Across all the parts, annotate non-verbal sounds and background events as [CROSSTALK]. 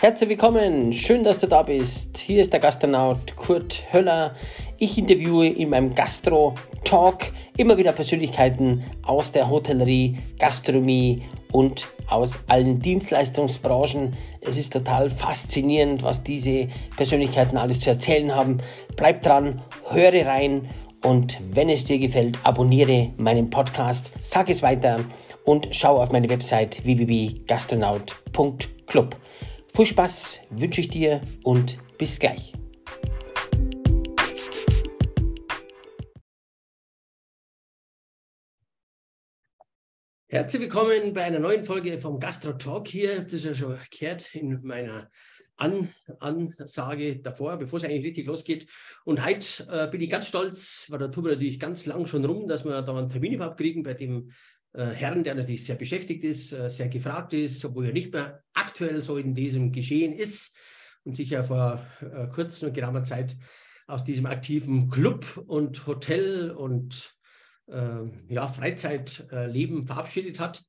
Herzlich willkommen, schön, dass du da bist. Hier ist der Gastronaut Kurt Höller. Ich interviewe in meinem Gastro-Talk immer wieder Persönlichkeiten aus der Hotellerie, Gastronomie und aus allen Dienstleistungsbranchen. Es ist total faszinierend, was diese Persönlichkeiten alles zu erzählen haben. Bleib dran, höre rein und wenn es dir gefällt, abonniere meinen Podcast, sag es weiter und schau auf meine Website www.gastronaut.club. Viel Spaß wünsche ich dir und bis gleich. Herzlich willkommen bei einer neuen Folge vom Gastro Talk hier. Das ist ja schon gehört in meiner An Ansage davor, bevor es eigentlich richtig losgeht. Und heute äh, bin ich ganz stolz, weil da tun wir natürlich ganz lang schon rum, dass wir da einen Termin überhaupt kriegen bei dem Herrn, der natürlich sehr beschäftigt ist, äh, sehr gefragt ist, obwohl er nicht mehr aktuell so in diesem Geschehen ist und sich ja vor äh, kurzer und geraumer Zeit aus diesem aktiven Club und Hotel und äh, ja, Freizeitleben verabschiedet hat.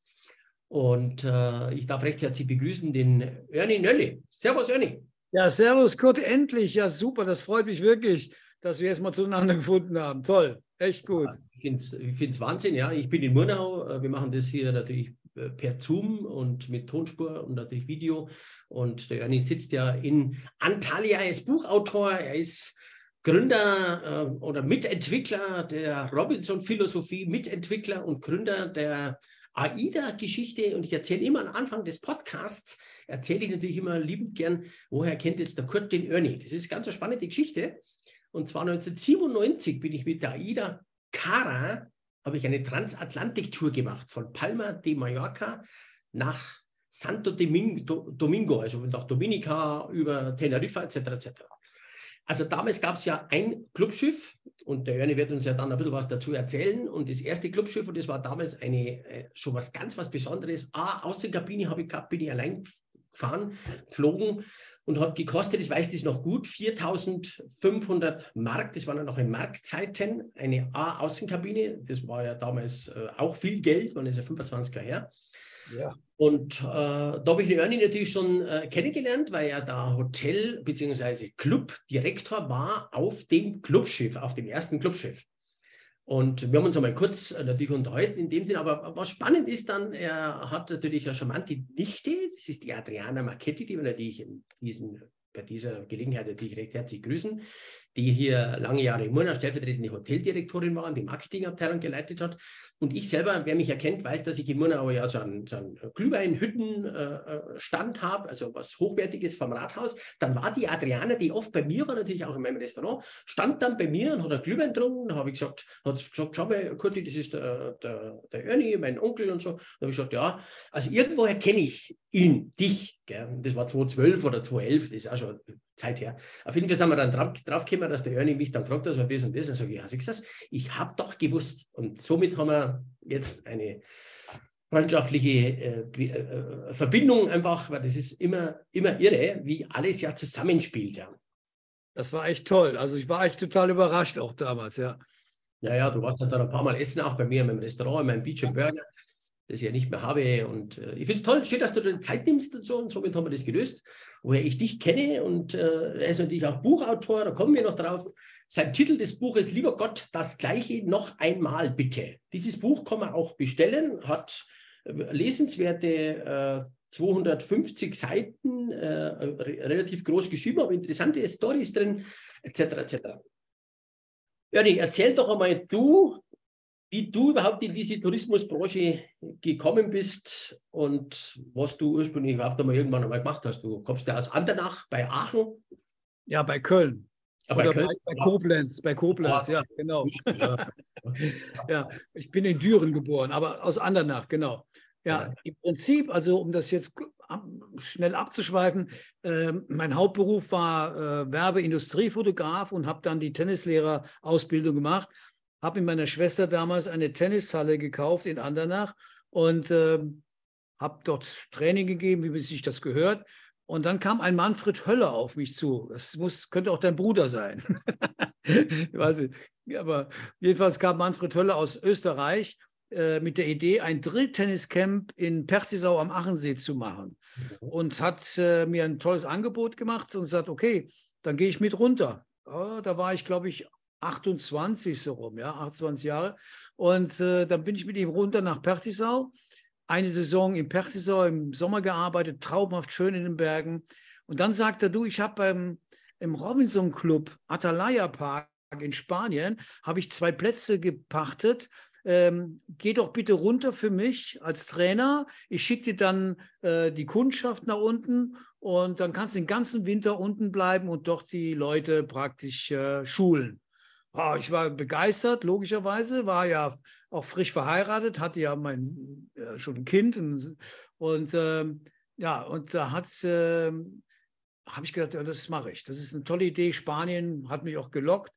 Und äh, ich darf recht herzlich begrüßen den Ernie Nölli. Servus, Ernie. Ja, servus, Kurt, endlich. Ja, super, das freut mich wirklich, dass wir jetzt mal zueinander gefunden haben. Toll, echt gut. Ich finde es Wahnsinn, ja. Ich bin in Murnau. Äh, wir machen das hier natürlich äh, per Zoom und mit Tonspur und natürlich Video. Und der Ernie sitzt ja in Antalya, er ist Buchautor, er ist Gründer äh, oder Mitentwickler der Robinson-Philosophie, Mitentwickler und Gründer der AIDA-Geschichte. Und ich erzähle immer am Anfang des Podcasts, erzähle ich natürlich immer liebend gern, woher kennt jetzt der Kurt den Ernie? Das ist ganz eine spannende Geschichte. Und zwar 1997 bin ich mit der AIDA Cara habe ich eine Transatlantik-Tour gemacht, von Palma de Mallorca nach Santo Domingo, also nach Dominica, über Teneriffa etc. etc. Also damals gab es ja ein Clubschiff und der Jörni wird uns ja dann ein bisschen was dazu erzählen. Und das erste Clubschiff, und das war damals eine, äh, schon was ganz was Besonderes. Ah, Außenkabine habe ich gehabt, bin ich allein gefahren, geflogen und hat gekostet, ich weiß das noch gut, 4.500 Mark, das waren ja noch in Markzeiten, eine A-Außenkabine, das war ja damals äh, auch viel Geld, man ist ja 25 Jahre her. Ja. Und äh, da habe ich den Ernie natürlich schon äh, kennengelernt, weil er da Hotel- bzw. Clubdirektor war auf dem Clubschiff, auf dem ersten Clubschiff. Und wir haben uns einmal kurz äh, natürlich unterhalten. In dem Sinn, aber was spannend ist dann, er hat natürlich eine charmante Dichte, das ist die Adriana Marchetti, die wir natürlich in diesen, bei dieser Gelegenheit natürlich recht herzlich grüßen die hier lange Jahre im Murnau stellvertretende Hoteldirektorin war und die Marketingabteilung geleitet hat. Und ich selber, wer mich erkennt, weiß, dass ich in Murnau ja so einen, so einen Glühweinhüttenstand äh, habe, also was Hochwertiges vom Rathaus. Dann war die Adriana, die oft bei mir war, natürlich auch in meinem Restaurant, stand dann bei mir und hat einen Glühwein getrunken. Da habe ich gesagt, hat gesagt, schau mal, Kurti, das ist der, der, der Ernie, mein Onkel und so. Da habe ich gesagt, ja, also irgendwoher kenne ich ihn, dich. Gell? Das war 2012 oder 2011, das ist auch schon Zeit her. Auf jeden Fall sind wir dann drauf, drauf gekommen, dass der Ernie mich dann gefragt hat, so das und das. Und sage ich, ja, siehst du das? Ich habe doch gewusst. Und somit haben wir jetzt eine freundschaftliche äh, äh, Verbindung einfach, weil das ist immer, immer irre, wie alles ja zusammenspielt. Ja. Das war echt toll. Also ich war echt total überrascht auch damals, ja. Ja, ja, du warst dann ein paar Mal essen, auch bei mir in meinem Restaurant, in meinem Beach and Burger das ich ja nicht mehr habe. Und äh, ich finde es toll, schön, dass du dir Zeit nimmst und so. Und somit haben wir das gelöst, woher ich dich kenne. Und äh, er ist natürlich auch Buchautor, da kommen wir noch drauf. Sein Titel des Buches, Lieber Gott, das Gleiche noch einmal bitte. Dieses Buch kann man auch bestellen, hat äh, lesenswerte 250 äh, Seiten, äh, relativ groß geschrieben, aber interessante Storys drin, etc. etc. Jörni, erzähl doch einmal du, wie du überhaupt in diese Tourismusbranche gekommen bist und was du ursprünglich überhaupt einmal irgendwann einmal gemacht hast. Du kommst ja aus Andernach bei Aachen. Ja, bei Köln. Ja, bei, Köln. bei, bei Koblenz, bei Koblenz, ja, ja genau. [LAUGHS] Ja. ja, ich bin in Düren geboren, aber aus Andernach, genau. Ja, ja, im Prinzip, also um das jetzt schnell abzuschweifen, äh, mein Hauptberuf war äh, Werbeindustriefotograf und habe dann die Tennislehrerausbildung gemacht habe mit meiner Schwester damals eine Tennishalle gekauft in Andernach und äh, habe dort Training gegeben, wie sich das gehört. Und dann kam ein Manfred Höller auf mich zu. Das muss, könnte auch dein Bruder sein. [LAUGHS] ich weiß nicht. Aber jedenfalls kam Manfred Höller aus Österreich äh, mit der Idee, ein Drill-Tennis-Camp in Pertisau am Achensee zu machen. Mhm. Und hat äh, mir ein tolles Angebot gemacht und sagt, okay, dann gehe ich mit runter. Ja, da war ich, glaube ich, 28 so rum, ja, 28 Jahre. Und äh, dann bin ich mit ihm runter nach Pertisau. Eine Saison in Pertisau im Sommer gearbeitet, traumhaft schön in den Bergen. Und dann sagt er, du, ich habe ähm, im Robinson Club Atalaya Park in Spanien, habe ich zwei Plätze gepachtet. Ähm, geh doch bitte runter für mich als Trainer. Ich schicke dir dann äh, die Kundschaft nach unten und dann kannst du den ganzen Winter unten bleiben und dort die Leute praktisch äh, schulen. Oh, ich war begeistert, logischerweise, war ja auch frisch verheiratet, hatte ja mein, äh, schon ein Kind und, und äh, ja, und da äh, habe ich gedacht, ja, das mache ich. Das ist eine tolle Idee. Spanien hat mich auch gelockt.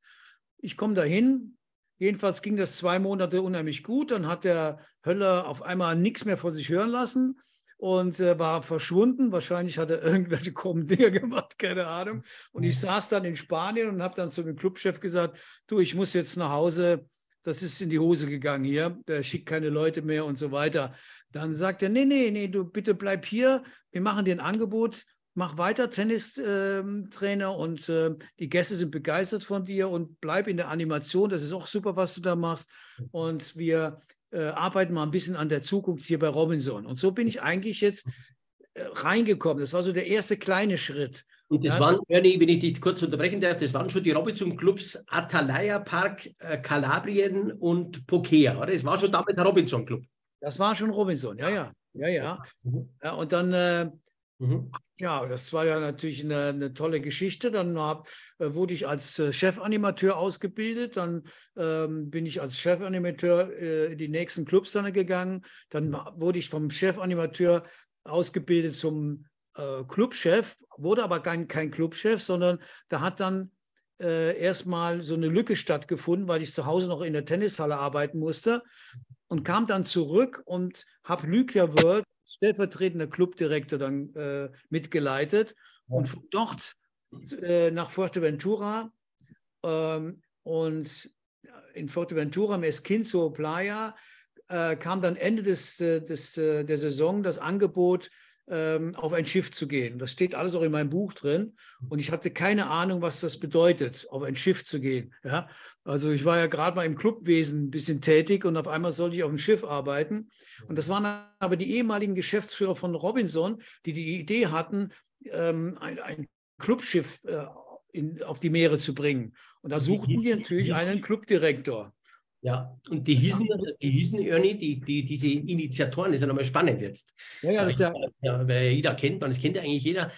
Ich komme dahin. Jedenfalls ging das zwei Monate unheimlich gut. Dann hat der Höller auf einmal nichts mehr von sich hören lassen und äh, war verschwunden. Wahrscheinlich hat er [LAUGHS] irgendwelche krummen Dinge gemacht, keine Ahnung. Und ich mhm. saß dann in Spanien und habe dann zu dem Clubchef gesagt, du, ich muss jetzt nach Hause, das ist in die Hose gegangen hier, der schickt keine Leute mehr und so weiter. Dann sagt er, nee, nee, nee, du bitte bleib hier, wir machen dir ein Angebot, mach weiter Tennistrainer ähm, und äh, die Gäste sind begeistert von dir und bleib in der Animation, das ist auch super, was du da machst. Mhm. Und wir äh, arbeiten mal ein bisschen an der Zukunft hier bei Robinson. Und so bin ich eigentlich jetzt äh, reingekommen. Das war so der erste kleine Schritt. Und das ja. waren, Ernie, wenn ich dich kurz unterbrechen darf, das waren schon die Robinson-Clubs Atalaya Park, äh, Kalabrien und Pokea. Das war schon damit der Robinson-Club. Das war schon Robinson, ja, ja. Ja, ja. Mhm. ja und dann äh, Mhm. Ja, das war ja natürlich eine, eine tolle Geschichte. Dann hab, äh, wurde ich als äh, Chefanimateur ausgebildet. Dann ähm, bin ich als Chefanimateur äh, in die nächsten Clubs dann gegangen. Dann wurde ich vom Chefanimateur ausgebildet zum äh, Clubchef, wurde aber kein, kein Clubchef, sondern da hat dann äh, erstmal so eine Lücke stattgefunden, weil ich zu Hause noch in der Tennishalle arbeiten musste und kam dann zurück und habe Lykia World stellvertretender Clubdirektor dann äh, mitgeleitet und von dort äh, nach Fuerteventura ähm, und in Fuerteventura im Esquinzo Playa äh, kam dann Ende des, äh, des, äh, der Saison das Angebot, ähm, auf ein Schiff zu gehen. Das steht alles auch in meinem Buch drin. Und ich hatte keine Ahnung, was das bedeutet, auf ein Schiff zu gehen. Ja? Also ich war ja gerade mal im Clubwesen ein bisschen tätig und auf einmal sollte ich auf dem Schiff arbeiten. Und das waren aber die ehemaligen Geschäftsführer von Robinson, die die Idee hatten, ähm, ein, ein, Clubschiff äh, in, auf die Meere zu bringen. Und da suchten wir natürlich einen Clubdirektor. Ja, und die hießen, die hießen Ernie, die, die, diese Initiatoren, das ist ja nochmal spannend jetzt. Ja, ja, das ist ja. ja weil jeder kennt man, das kennt ja eigentlich jeder.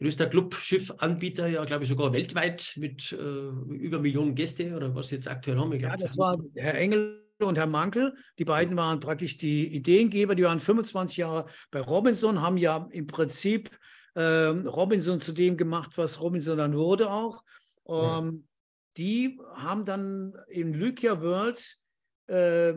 Größter Clubschiffanbieter, ja, glaube ich, sogar weltweit mit äh, über Millionen Gäste oder was jetzt aktuell haben. Ich glaub, ja, das war Herr Engel und Herr Mankel. Die beiden waren praktisch die Ideengeber, die waren 25 Jahre bei Robinson, haben ja im Prinzip äh, Robinson zu dem gemacht, was Robinson dann wurde auch. Ähm, die haben dann in Lykia World äh,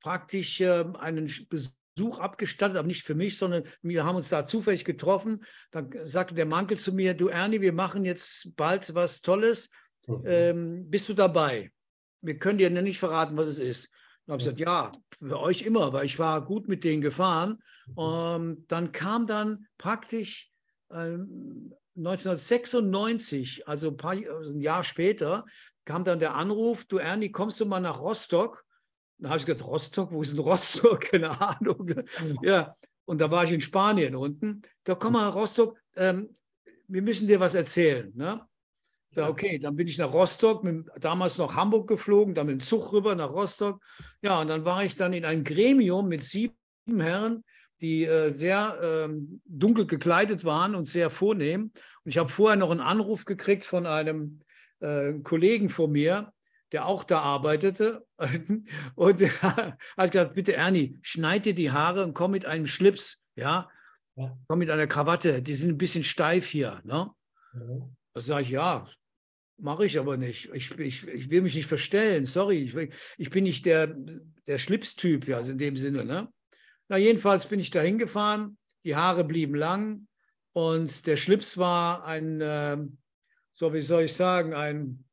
praktisch äh, einen Besuch abgestattet, aber nicht für mich, sondern wir haben uns da zufällig getroffen. Dann sagte der Mankel zu mir, du Ernie, wir machen jetzt bald was Tolles. Mhm. Ähm, bist du dabei? Wir können dir nicht verraten, was es ist. Dann habe ich gesagt, ja, für euch immer, weil ich war gut mit denen gefahren. Mhm. Ähm, dann kam dann praktisch ähm, 1996, also ein, paar, also ein Jahr später, kam dann der Anruf, du Ernie, kommst du mal nach Rostock? Dann habe ich gesagt, Rostock, wo ist denn Rostock? [LAUGHS] Keine Ahnung. Ja, und da war ich in Spanien unten. Da komm mal Rostock, ähm, wir müssen dir was erzählen. Ne? So, okay, dann bin ich nach Rostock, mit, damals noch Hamburg geflogen, dann mit dem Zug rüber nach Rostock. Ja, und dann war ich dann in einem Gremium mit sieben Herren, die äh, sehr ähm, dunkel gekleidet waren und sehr vornehm. Und ich habe vorher noch einen Anruf gekriegt von einem äh, Kollegen von mir, der auch da arbeitete. [LAUGHS] und er [LAUGHS] hat gesagt, bitte Ernie, schneid dir die Haare und komm mit einem Schlips, ja? ja. Komm mit einer Krawatte, die sind ein bisschen steif hier. Ne? Mhm. Da sage ich, ja, mache ich aber nicht. Ich, ich, ich will mich nicht verstellen, sorry. Ich, ich bin nicht der, der Schlipstyp, ja, also in dem Sinne. Ne? Na, jedenfalls bin ich da hingefahren, die Haare blieben lang und der Schlips war ein, äh, so wie soll ich sagen, ein,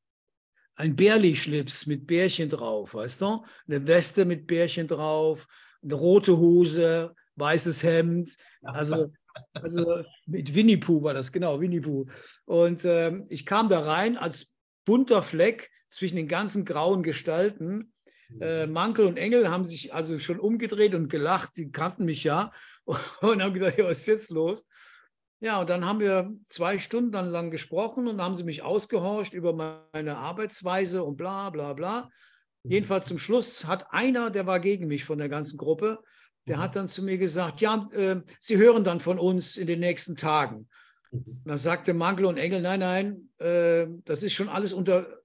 ein Bärli-Schlips mit Bärchen drauf, weißt du? Eine Weste mit Bärchen drauf, eine rote Hose, weißes Hemd. Also, [LAUGHS] also mit Winnie Pooh war das, genau, Winnie Pooh. Und ähm, ich kam da rein als bunter Fleck zwischen den ganzen grauen Gestalten. Äh, Mankel und Engel haben sich also schon umgedreht und gelacht, die kannten mich ja [LAUGHS] und haben gedacht, ja, was ist jetzt los? Ja, und dann haben wir zwei Stunden lang gesprochen und haben sie mich ausgehorcht über meine Arbeitsweise und bla bla bla. Mhm. Jedenfalls zum Schluss hat einer, der war gegen mich von der ganzen Gruppe, der hat mhm. dann zu mir gesagt, ja, äh, Sie hören dann von uns in den nächsten Tagen. Mhm. Da sagte Mankel und Engel, nein, nein, äh, das ist schon alles unter,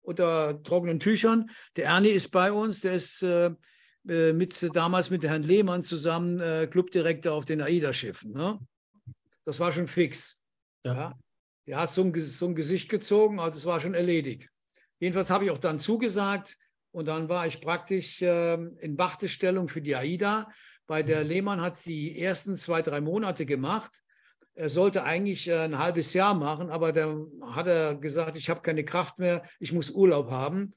unter trockenen Tüchern. Der Ernie ist bei uns, der ist äh, äh mit, damals mit Herrn Lehmann zusammen äh, Clubdirektor auf den AIDA-Schiffen. Ne? Das war schon fix. Ja. Er hat so ein, so ein Gesicht gezogen, also es war schon erledigt. Jedenfalls habe ich auch dann zugesagt und dann war ich praktisch äh, in Wartestellung für die AIDA. Bei der mhm. Lehmann hat die ersten zwei, drei Monate gemacht. Er sollte eigentlich äh, ein halbes Jahr machen, aber dann hat er gesagt, ich habe keine Kraft mehr, ich muss Urlaub haben.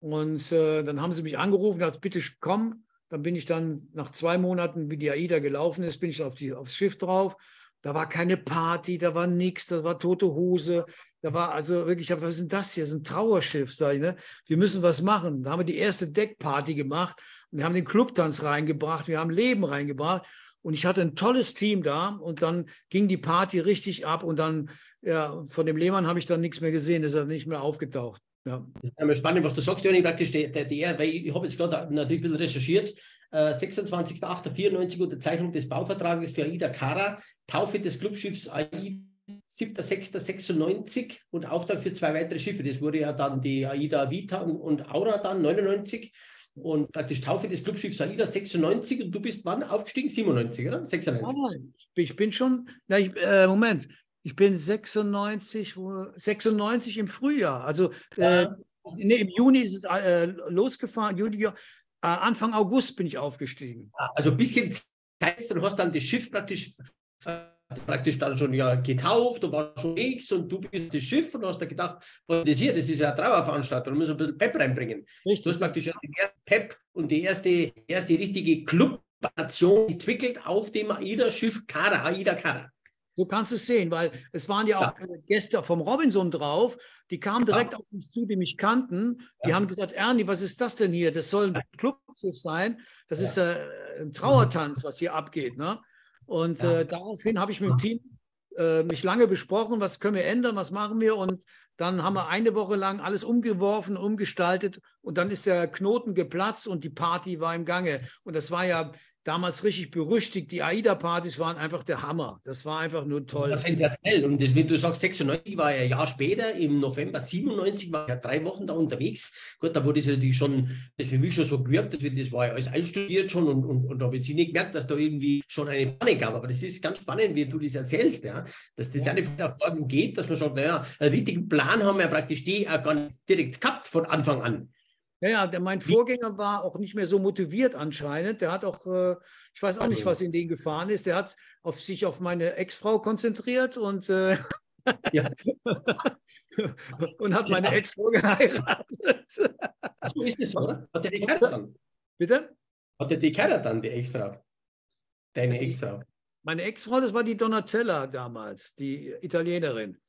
Und äh, dann haben sie mich angerufen, gesagt, bitte komm. Dann bin ich dann nach zwei Monaten, wie die AIDA gelaufen ist, bin ich auf die, aufs Schiff drauf da war keine Party, da war nichts, das war tote Hose. Da war also wirklich, was ist denn das hier? Das ist ein Trauerschiff, sage ich, ne? Wir müssen was machen. Da haben wir die erste Deckparty gemacht und wir haben den Clubtanz reingebracht, wir haben Leben reingebracht und ich hatte ein tolles Team da und dann ging die Party richtig ab und dann, ja, von dem Lehmann habe ich dann nichts mehr gesehen, ist er nicht mehr aufgetaucht. Ja. Das ist spannend, was du sagst, Jörg, praktisch der, der, weil ich habe jetzt gerade natürlich ein bisschen recherchiert, 26.08.94 äh, Unterzeichnung des Bauvertrages für AIDA Kara, Taufe des Clubschiffs AIDA 7.06.96 und Auftrag für zwei weitere Schiffe. Das wurde ja dann die AIDA Vita und Aura dann 99 und praktisch Taufe des Clubschiffs AIDA 96 und du bist wann aufgestiegen? 97, oder? 96? Nein, ich bin schon, na, ich, äh, Moment, ich bin 96, 96 im Frühjahr. Also äh, nee, im Juni ist es äh, losgefahren, Juli, Anfang August bin ich aufgestiegen. Ah, also ein bisschen Zeit, du hast dann das Schiff praktisch, äh, praktisch dann schon ja getauft, du warst schon nichts und du bist das Schiff und hast da gedacht, was ist hier? Das ist ja eine Trauerveranstaltung, da müssen wir ein bisschen Pep reinbringen. Richtig. Du hast praktisch den ersten Pep und die erste, erste richtige Clubation entwickelt auf dem AIDA-Schiff Kara, AIDA Kara. So kannst du es sehen, weil es waren ja auch ja. Gäste vom Robinson drauf, die kamen direkt ja. auf mich zu, die mich kannten. Die ja. haben gesagt, Ernie, was ist das denn hier? Das soll ein Clubschiff sein. Das ist äh, ein Trauertanz, was hier abgeht. Ne? Und äh, daraufhin habe ich mit dem Team äh, mich lange besprochen, was können wir ändern, was machen wir. Und dann haben wir eine Woche lang alles umgeworfen, umgestaltet und dann ist der Knoten geplatzt und die Party war im Gange. Und das war ja damals richtig berüchtigt. Die AIDA-Partys waren einfach der Hammer. Das war einfach nur toll. Das war sensationell. Und wenn du sagst, 96 war ja ein Jahr später, im November 97 war ja drei Wochen da unterwegs. Gut, da wurde es natürlich schon, das für mich schon so gewirkt, das war ja alles einstudiert schon und, und, und da habe ich nicht gemerkt, dass da irgendwie schon eine Panik gab. Aber das ist ganz spannend, wie du das erzählst, ja, dass das ja nicht darum geht, dass man sagt, naja, einen richtigen Plan haben wir praktisch die auch gar nicht direkt gehabt von Anfang an. Ja, ja, der, mein Vorgänger war auch nicht mehr so motiviert anscheinend. Der hat auch, äh, ich weiß auch nicht, was in den gefahren ist. Der hat auf sich auf meine Ex-Frau konzentriert und, äh, ja. [LAUGHS] und hat meine ja. Ex-Frau geheiratet. So ist es, oder? Hat der die geheiratet dann? Bitte? Hat der die geheiratet dann, die Ex-Frau? Deine Ex-Frau? Meine Ex-Frau, das war die Donatella damals, die Italienerin.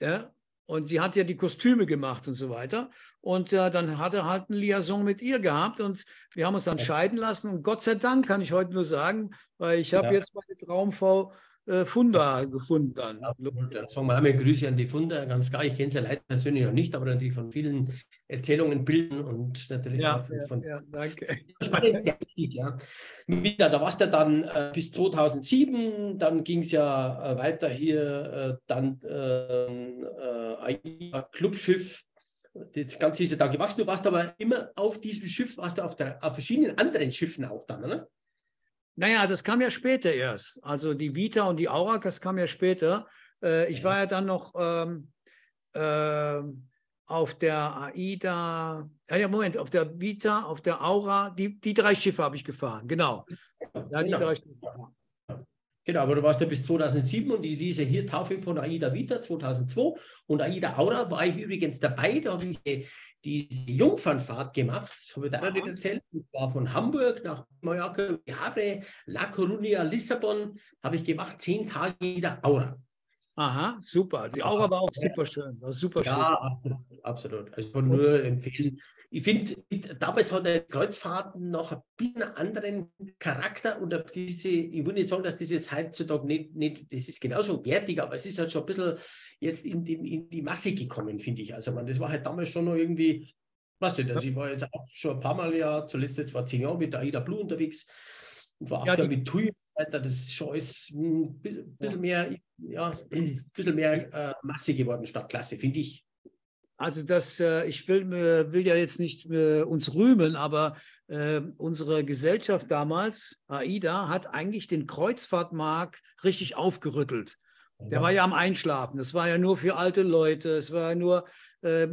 Ja, und sie hat ja die Kostüme gemacht und so weiter. Und äh, dann hat er halt eine Liaison mit ihr gehabt und wir haben uns dann scheiden lassen. Und Gott sei Dank kann ich heute nur sagen, weil ich habe ja. jetzt meine Traumfrau äh, Funda gefunden dann. Ja, sagen wir einmal Grüße an die Funda, ganz klar. Ich kenne sie ja leider persönlich noch nicht, aber natürlich von vielen Erzählungen, Bildern und natürlich ja, auch von. Ja, danke. Spannend, ja. Wieder, da warst du dann äh, bis 2007, dann ging es ja äh, weiter hier, äh, dann ähm, äh, Clubschiff. Das Ganze ist ja da gewachsen. Du warst aber immer auf diesem Schiff, warst du auf, der, auf verschiedenen anderen Schiffen auch dann, oder? Naja, das kam ja später erst. Also die Vita und die Aura, das kam ja später. Äh, ich war ja dann noch ähm, äh, auf der AIDA, ja, ja, Moment, auf der Vita, auf der Aura, die, die drei Schiffe habe ich gefahren, genau. Ja, die genau. drei Schiffe. Genau, aber du warst ja bis 2007 und diese hier Taufe von Aida Vita 2002 und Aida Aura war ich übrigens dabei. Da habe ich diese Jungfernfahrt gemacht, habe ich da nicht erzählt. Ich war von Hamburg nach Mallorca, Havre, La Coruña, Lissabon, habe ich gemacht, zehn Tage in der Aura. Aha, super. Die Aura war auch super schön. War super ja, schön. absolut. absolut. Also ich kann nur empfehlen. Ich finde, damals hat der Kreuzfahrten noch ein bisschen anderen Charakter und diese, ich würde nicht sagen, dass das jetzt heutzutage nicht, nicht, das ist genauso wertig, aber es ist halt schon ein bisschen jetzt in, in, in die Masse gekommen, finde ich. Also man, das war halt damals schon noch irgendwie, was ich, also ich war jetzt auch schon ein paar Mal ja, zuletzt jetzt vor zehn Jahren mit der Aida Blue unterwegs und war auch ja, da mit Tui das ist schon alles ein bisschen mehr, ja, ein [CLEARS THROAT] bisschen mehr äh, Masse geworden statt Klasse, finde ich. Also das, äh, ich will, will ja jetzt nicht äh, uns rühmen, aber äh, unsere Gesellschaft damals, AIDA, hat eigentlich den Kreuzfahrtmarkt richtig aufgerüttelt. Der war ja am Einschlafen. Das war ja nur für alte Leute. Es war nur äh,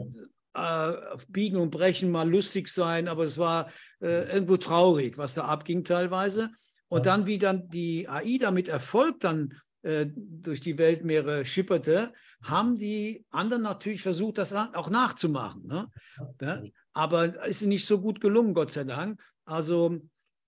auf Biegen und Brechen mal lustig sein, aber es war äh, irgendwo traurig, was da abging teilweise. Und dann, wie dann die AIDA mit Erfolg dann äh, durch die Weltmeere schipperte, haben die anderen natürlich versucht, das auch nachzumachen. Ne? Ja? Aber ist nicht so gut gelungen, Gott sei Dank. Also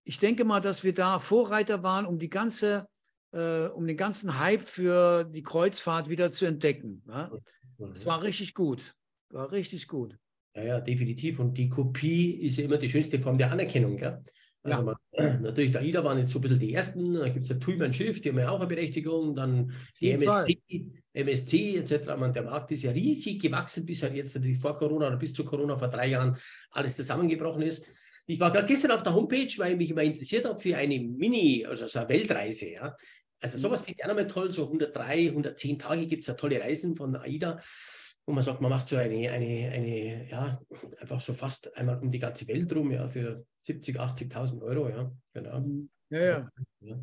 ich denke mal, dass wir da Vorreiter waren, um die ganze, äh, um den ganzen Hype für die Kreuzfahrt wieder zu entdecken. Ne? Das war richtig gut. War richtig gut. Ja, ja, definitiv. Und die Kopie ist ja immer die schönste Form der Anerkennung. Gell? Also ja. man, [CLEARS THROAT] natürlich, der AIDA waren jetzt so ein bisschen die ersten, da gibt es der Thumann Schiff, die haben ja auch eine Berechtigung, dann die MSC, MSC etc. Man, der Markt ist ja riesig gewachsen, bis halt jetzt natürlich vor Corona oder bis zu Corona vor drei Jahren alles zusammengebrochen ist. Ich war gerade gestern auf der Homepage, weil ich mich immer interessiert habe für eine Mini, also so eine Weltreise. Ja. Also mhm. sowas finde ich auch nochmal toll, so 103, 110 Tage gibt es ja tolle Reisen von AIDA wo man sagt, man macht so eine, eine, eine, ja, einfach so fast einmal um die ganze Welt rum, ja, für 70, 80.000 Euro, ja, genau. Ja, ja. Ja.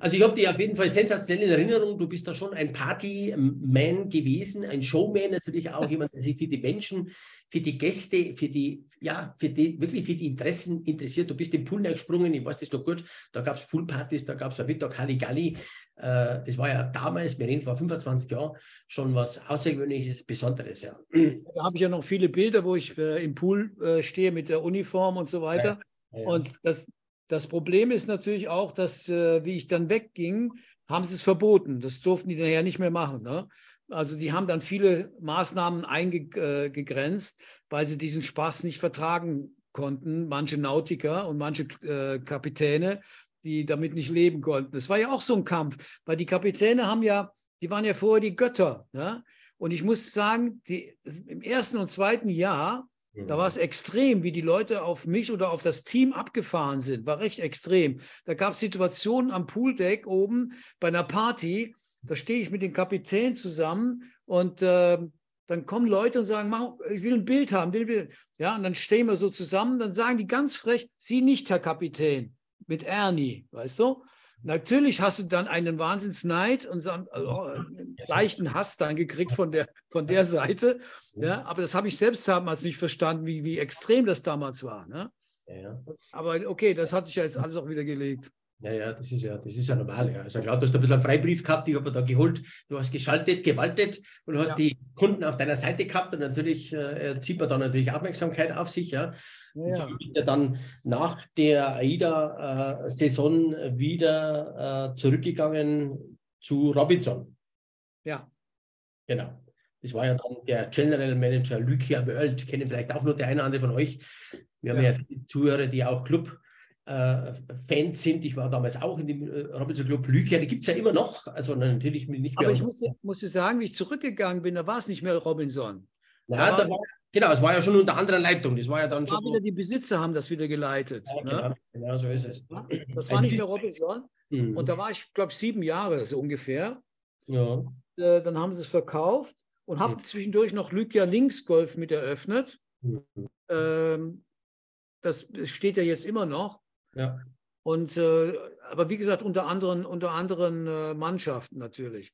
Also ich habe dich auf jeden Fall sensationell in Erinnerung. Du bist da schon ein Partyman gewesen, ein Showman natürlich auch, [LAUGHS] jemand, der sich für die Menschen, für die Gäste, für die, ja, für die, wirklich für die Interessen interessiert. Du bist im Pool gesprungen, ich weiß das noch gut. Da gab es Poolpartys, da gab es ein Mittag Halligalli. Äh, das war ja damals, wir reden vor 25 Jahren, schon was Außergewöhnliches, Besonderes, ja. Da habe ich ja noch viele Bilder, wo ich äh, im Pool äh, stehe mit der Uniform und so weiter. Ja, ja. Und das, das Problem ist natürlich auch, dass, äh, wie ich dann wegging, haben sie es verboten. Das durften die nachher nicht mehr machen. Ne? Also die haben dann viele Maßnahmen eingegrenzt, weil sie diesen Spaß nicht vertragen konnten. Manche Nautiker und manche äh, Kapitäne die damit nicht leben konnten. Das war ja auch so ein Kampf, weil die Kapitäne haben ja, die waren ja vorher die Götter. Ja? Und ich muss sagen, die, im ersten und zweiten Jahr. Da war es extrem, wie die Leute auf mich oder auf das Team abgefahren sind. War recht extrem. Da gab es Situationen am Pooldeck oben bei einer Party, da stehe ich mit dem Kapitän zusammen und äh, dann kommen Leute und sagen, ich will ein Bild haben, will. Ja, und dann stehen wir so zusammen, dann sagen die ganz frech, Sie nicht, Herr Kapitän mit Ernie, weißt du? Natürlich hast du dann einen Wahnsinnsneid und so einen oh, leichten Hass dann gekriegt von der, von der Seite. Ja, aber das habe ich selbst damals nicht verstanden, wie, wie extrem das damals war. Ne? Ja. Aber okay, das hatte ich ja jetzt alles auch wieder gelegt. Ja, ja, das ist ja, das ist ja normal. Ja. Also klar, du hast ein bisschen einen Freibrief gehabt, ich habe da geholt, du hast geschaltet, gewaltet und du hast ja. die Kunden auf deiner Seite gehabt und natürlich äh, zieht man dann natürlich Aufmerksamkeit auf sich. Ja. ja. Und so bin ja dann nach der AIDA-Saison wieder äh, zurückgegangen zu Robinson. Ja. Genau. Das war ja dann der General Manager Lykia World, kennen vielleicht auch nur der eine oder andere von euch. Wir haben ja, ja Zuhörer, die auch Club äh, Fans sind. Ich war damals auch in dem äh, Robinson Club Lügia, die gibt es ja immer noch. Also natürlich nicht mehr. Aber ich musste, musste sagen, wie ich zurückgegangen bin, da war es nicht mehr Robinson. Ja, da war, genau, es war ja schon unter anderer Leitung. Das war ja dann war. Wieder die Besitzer haben das wieder geleitet. Ja, ne? genau, genau, so ist es. Das war nicht mehr Robinson. Mhm. Und da war ich, glaube ich, sieben Jahre so ungefähr. Ja. Und, äh, dann haben sie es verkauft und haben mhm. zwischendurch noch Lykia Linksgolf mit eröffnet. Mhm. Ähm, das steht ja jetzt immer noch. Ja. Und äh, aber wie gesagt, unter anderen, unter anderen äh, Mannschaften natürlich.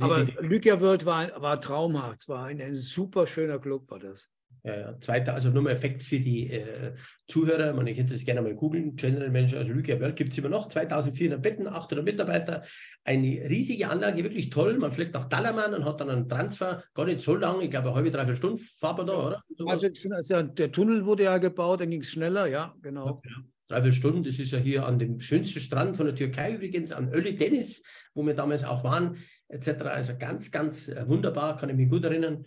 Aber Lykia World war, war traumhaft. Es war ein, ein, super schöner Club, war das. Ja, ja. Zweiter, also nur mal Effekt für die äh, Zuhörer. Man, ich hätte das gerne mal googeln. General Manager, also Lydia World gibt es immer noch. 2400 Betten, 800 Mitarbeiter. Eine riesige Anlage, wirklich toll. Man fliegt nach Dallermann und hat dann einen Transfer, gar nicht so lang. Ich glaube, eine halbe, dreiviertel Stunden fahrt man da, oder? Also, also, der Tunnel wurde ja gebaut, dann ging es schneller, ja, genau. Okay. Dreiviertel Stunden, das ist ja hier an dem schönsten Strand von der Türkei übrigens, an Öli Dennis, wo wir damals auch waren, etc. Also ganz, ganz äh, wunderbar, kann ich mich gut erinnern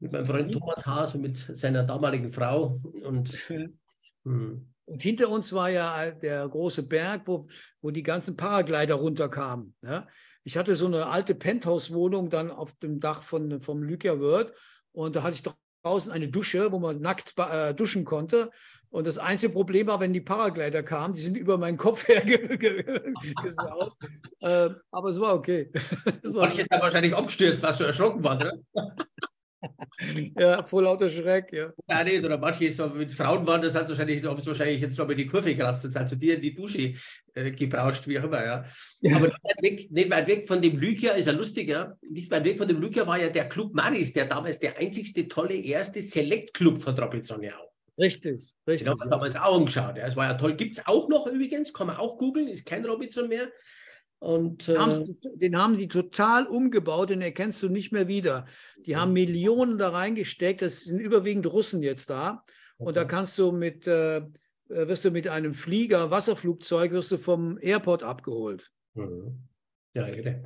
mit meinem Freund Thomas Haas und mit seiner damaligen Frau. Und, hm. und hinter uns war ja der große Berg, wo, wo die ganzen Paraglider runterkamen. Ja? Ich hatte so eine alte Penthouse-Wohnung dann auf dem Dach von, vom Lykia World und da hatte ich draußen eine Dusche, wo man nackt äh, duschen konnte. Und das einzige Problem war, wenn die Paraglider kamen, die sind über meinen Kopf [LAUGHS] hergesaust. äh, aber es war okay. [LAUGHS] Das war jetzt wahrscheinlich abgestürzt, was so erschrocken war, oder? Ja, vor lauter Schreck, ja. Ja, nicht, oder manche so mit Frauen waren das halt wahrscheinlich, haben es wahrscheinlich jetzt noch mal die Kurve gekratzt und also dir in die Dusche äh, gebrauscht, wie auch immer, ja. ja. Aber nicht weit, weg, nicht weit weg von dem Lykia ist ja lustig, ja. Nicht weit weg von dem Lykia war ja der Club Maris, der damals der einzigste tolle erste Select-Club von Trapezon ja auch. Richtig, richtig. Den haben wir damals auch angeschaut. Ja. Es war ja toll. Gibt es auch noch übrigens, kann man auch googeln, ist kein Robinson mehr. Und, äh, den haben sie total umgebaut, den erkennst du nicht mehr wieder. Die haben Millionen da reingesteckt, das sind überwiegend Russen jetzt da. Und da kannst du mit, äh, äh, wirst du mit einem Flieger, Wasserflugzeug, wirst du vom Airport abgeholt. Mhm. Ja, irre.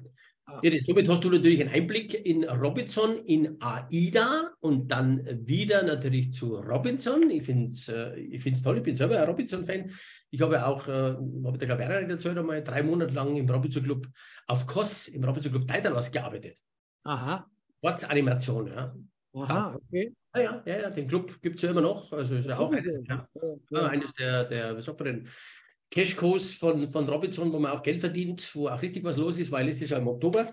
Irre. Somit hast du natürlich einen Einblick in Robinson, in AIDA und dann wieder natürlich zu Robinson. Ich finde es äh, ich toll, ich bin selber ein Robinson-Fan. Ich habe auch, äh, habe der Gabriel erzählt, einmal drei Monate lang im Robinson Club auf KOS, im Robinson Club Titalos gearbeitet. Aha. Ortsanimation, ja. Aha, okay. Ja, ja, ja, ja den Club gibt es ja immer noch. Also ist ja auch eines, ja, ja. eines der, der, wie sagt man denn, Cashco's von, von Robinson, wo man auch Geld verdient, wo auch richtig was los ist, weil es ist ja im Oktober.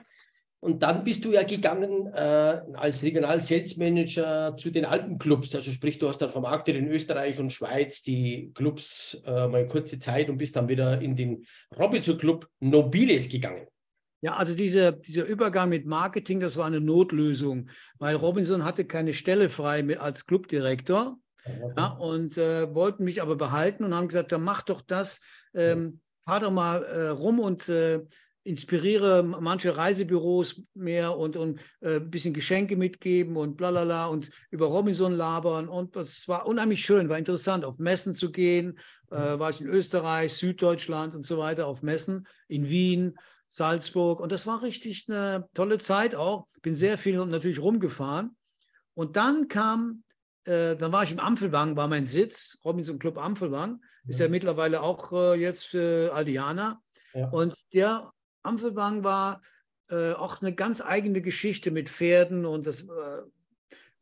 Und dann bist du ja gegangen äh, als Regional Sales Manager zu den Alpenclubs. Also sprich, du hast dann vermarktet in Österreich und Schweiz die Clubs äh, mal kurze Zeit und bist dann wieder in den Robinson Club Nobiles gegangen. Ja, also diese, dieser Übergang mit Marketing, das war eine Notlösung, weil Robinson hatte keine Stelle frei als Clubdirektor. Ja, und äh, wollten mich aber behalten und haben gesagt, dann mach doch das, ähm, fahr doch mal äh, rum und äh, inspiriere manche Reisebüros mehr und, und äh, ein bisschen Geschenke mitgeben und bla bla bla und über Robinson labern. Und das war unheimlich schön, war interessant, auf Messen zu gehen. Äh, war ich in Österreich, Süddeutschland und so weiter, auf Messen, in Wien, Salzburg. Und das war richtig eine tolle Zeit auch. Bin sehr viel natürlich rumgefahren. Und dann kam äh, dann war ich im Ampelwang, war mein Sitz, Robinson Club Ampelwang, ist ja mittlerweile auch äh, jetzt für Aldiana. Ja. Und der Ampelwang war äh, auch eine ganz eigene Geschichte mit Pferden und das äh,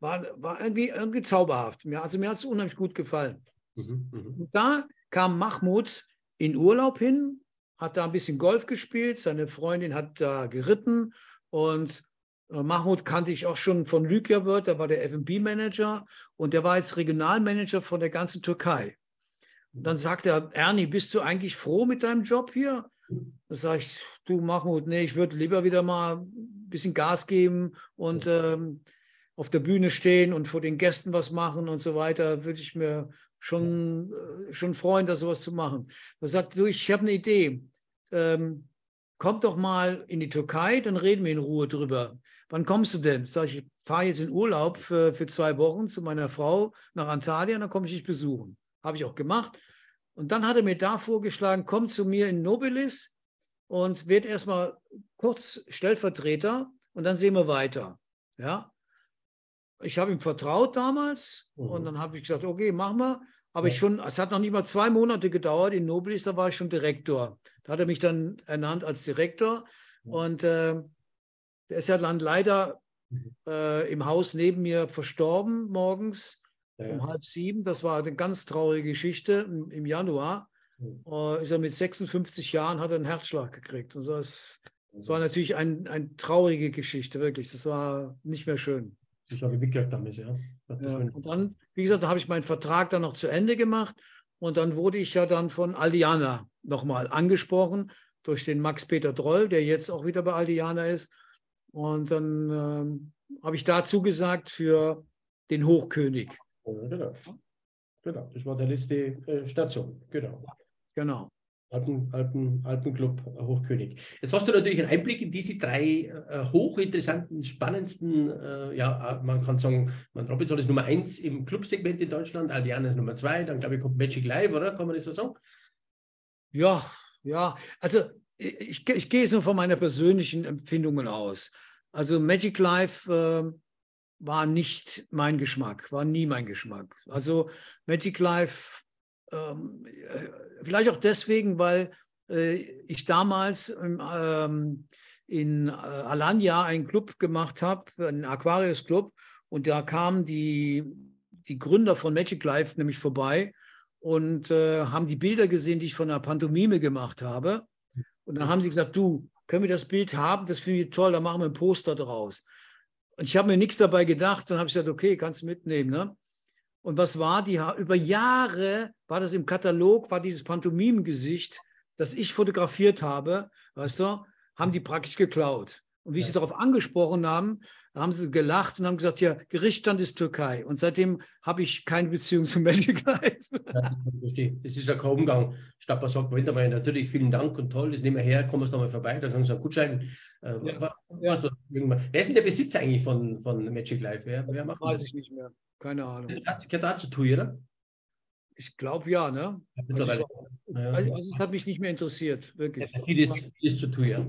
war, war irgendwie, irgendwie zauberhaft. Mir, also mir hat es unheimlich gut gefallen. Mhm, mh. Da kam Mahmoud in Urlaub hin, hat da ein bisschen Golf gespielt, seine Freundin hat da geritten und äh, Mahmoud kannte ich auch schon von Lykia World, der war der FB-Manager und der war jetzt Regionalmanager von der ganzen Türkei. Und dann sagt er, Ernie, bist du eigentlich froh mit deinem Job hier? Da sage ich, du Mahmoud, nee, ich würde lieber wieder mal ein bisschen Gas geben und ähm, auf der Bühne stehen und vor den Gästen was machen und so weiter. Würde ich mir schon, äh, schon freuen, da sowas zu machen. Da sagt du, ich habe eine Idee. Ähm, komm doch mal in die Türkei, dann reden wir in Ruhe drüber. Wann kommst du denn? Sag ich, ich fahre jetzt in Urlaub für, für zwei Wochen zu meiner Frau nach Antalya, dann komme ich dich besuchen. Habe ich auch gemacht. Und dann hat er mir da vorgeschlagen, komm zu mir in Nobilis und werd erstmal kurz Stellvertreter und dann sehen wir weiter. Ja. Ich habe ihm vertraut damals mhm. und dann habe ich gesagt, okay, machen wir. Aber ich schon, es hat noch nicht mal zwei Monate gedauert. In Nobilis, da war ich schon Direktor. Da hat er mich dann ernannt als Direktor. Und äh, der ist ja dann leider mhm. äh, im Haus neben mir verstorben morgens ja. um halb sieben. Das war eine ganz traurige Geschichte im, im Januar. Mhm. Ist er mit 56 Jahren, hat er einen Herzschlag gekriegt. Also das, das war natürlich eine ein traurige Geschichte, wirklich. Das war nicht mehr schön. Ich habe mitgekriegt damit, ja. ja. Und dann, wie gesagt, da habe ich meinen Vertrag dann noch zu Ende gemacht und dann wurde ich ja dann von Aldiana nochmal angesprochen durch den Max-Peter Droll, der jetzt auch wieder bei Aldiana ist. Und dann ähm, habe ich dazu gesagt für den Hochkönig. Genau. genau, das war die letzte äh, Station. Genau. Genau. Alpen, Alpen, Alpenclub Hochkönig. Jetzt hast du natürlich einen Einblick in diese drei äh, hochinteressanten, spannendsten, äh, ja, man kann sagen, man Robinson ist Nummer eins im Clubsegment in Deutschland, Allianz ist Nummer zwei, dann glaube ich kommt Magic Live, oder? Kann man das so sagen? Ja, ja. Also ich, ich gehe jetzt nur von meiner persönlichen Empfindungen aus. Also Magic Life äh, war nicht mein Geschmack, war nie mein Geschmack. Also Magic Life, ähm, äh, vielleicht auch deswegen, weil äh, ich damals ähm, in äh, Alanya einen Club gemacht habe, einen Aquarius Club, und da kamen die, die Gründer von Magic Life nämlich vorbei und äh, haben die Bilder gesehen, die ich von der Pantomime gemacht habe. Und dann haben sie gesagt, du, können wir das Bild haben? Das finde ich toll, da machen wir ein Poster draus. Und ich habe mir nichts dabei gedacht und habe gesagt, okay, kannst du mitnehmen. Ne? Und was war die? Über Jahre war das im Katalog, war dieses Pantomimengesicht, das ich fotografiert habe, weißt du, haben die praktisch geklaut. Und wie ja. sie darauf angesprochen haben, haben sie gelacht und haben gesagt, ja, Gerichtsstand ist Türkei. Und seitdem habe ich keine Beziehung zum [LAUGHS] Medical Life. Ja, verstehe. Das ist ja kein Umgang. Statt man sagt, Moment mal, natürlich vielen Dank und toll, das nehmen wir her, kommen wir nochmal vorbei, da können Sie einen Gutschein. Äh, ja. Was, was, wer ist denn der Besitzer eigentlich von, von Magic Life? Wer, wer macht Weiß das? ich nicht mehr. Keine Ahnung. Hat dazu tun, oder? Ich glaube ja, ne? Also, also, also, es hat mich nicht mehr interessiert, wirklich. Ja, vieles, vieles zu tun, ja.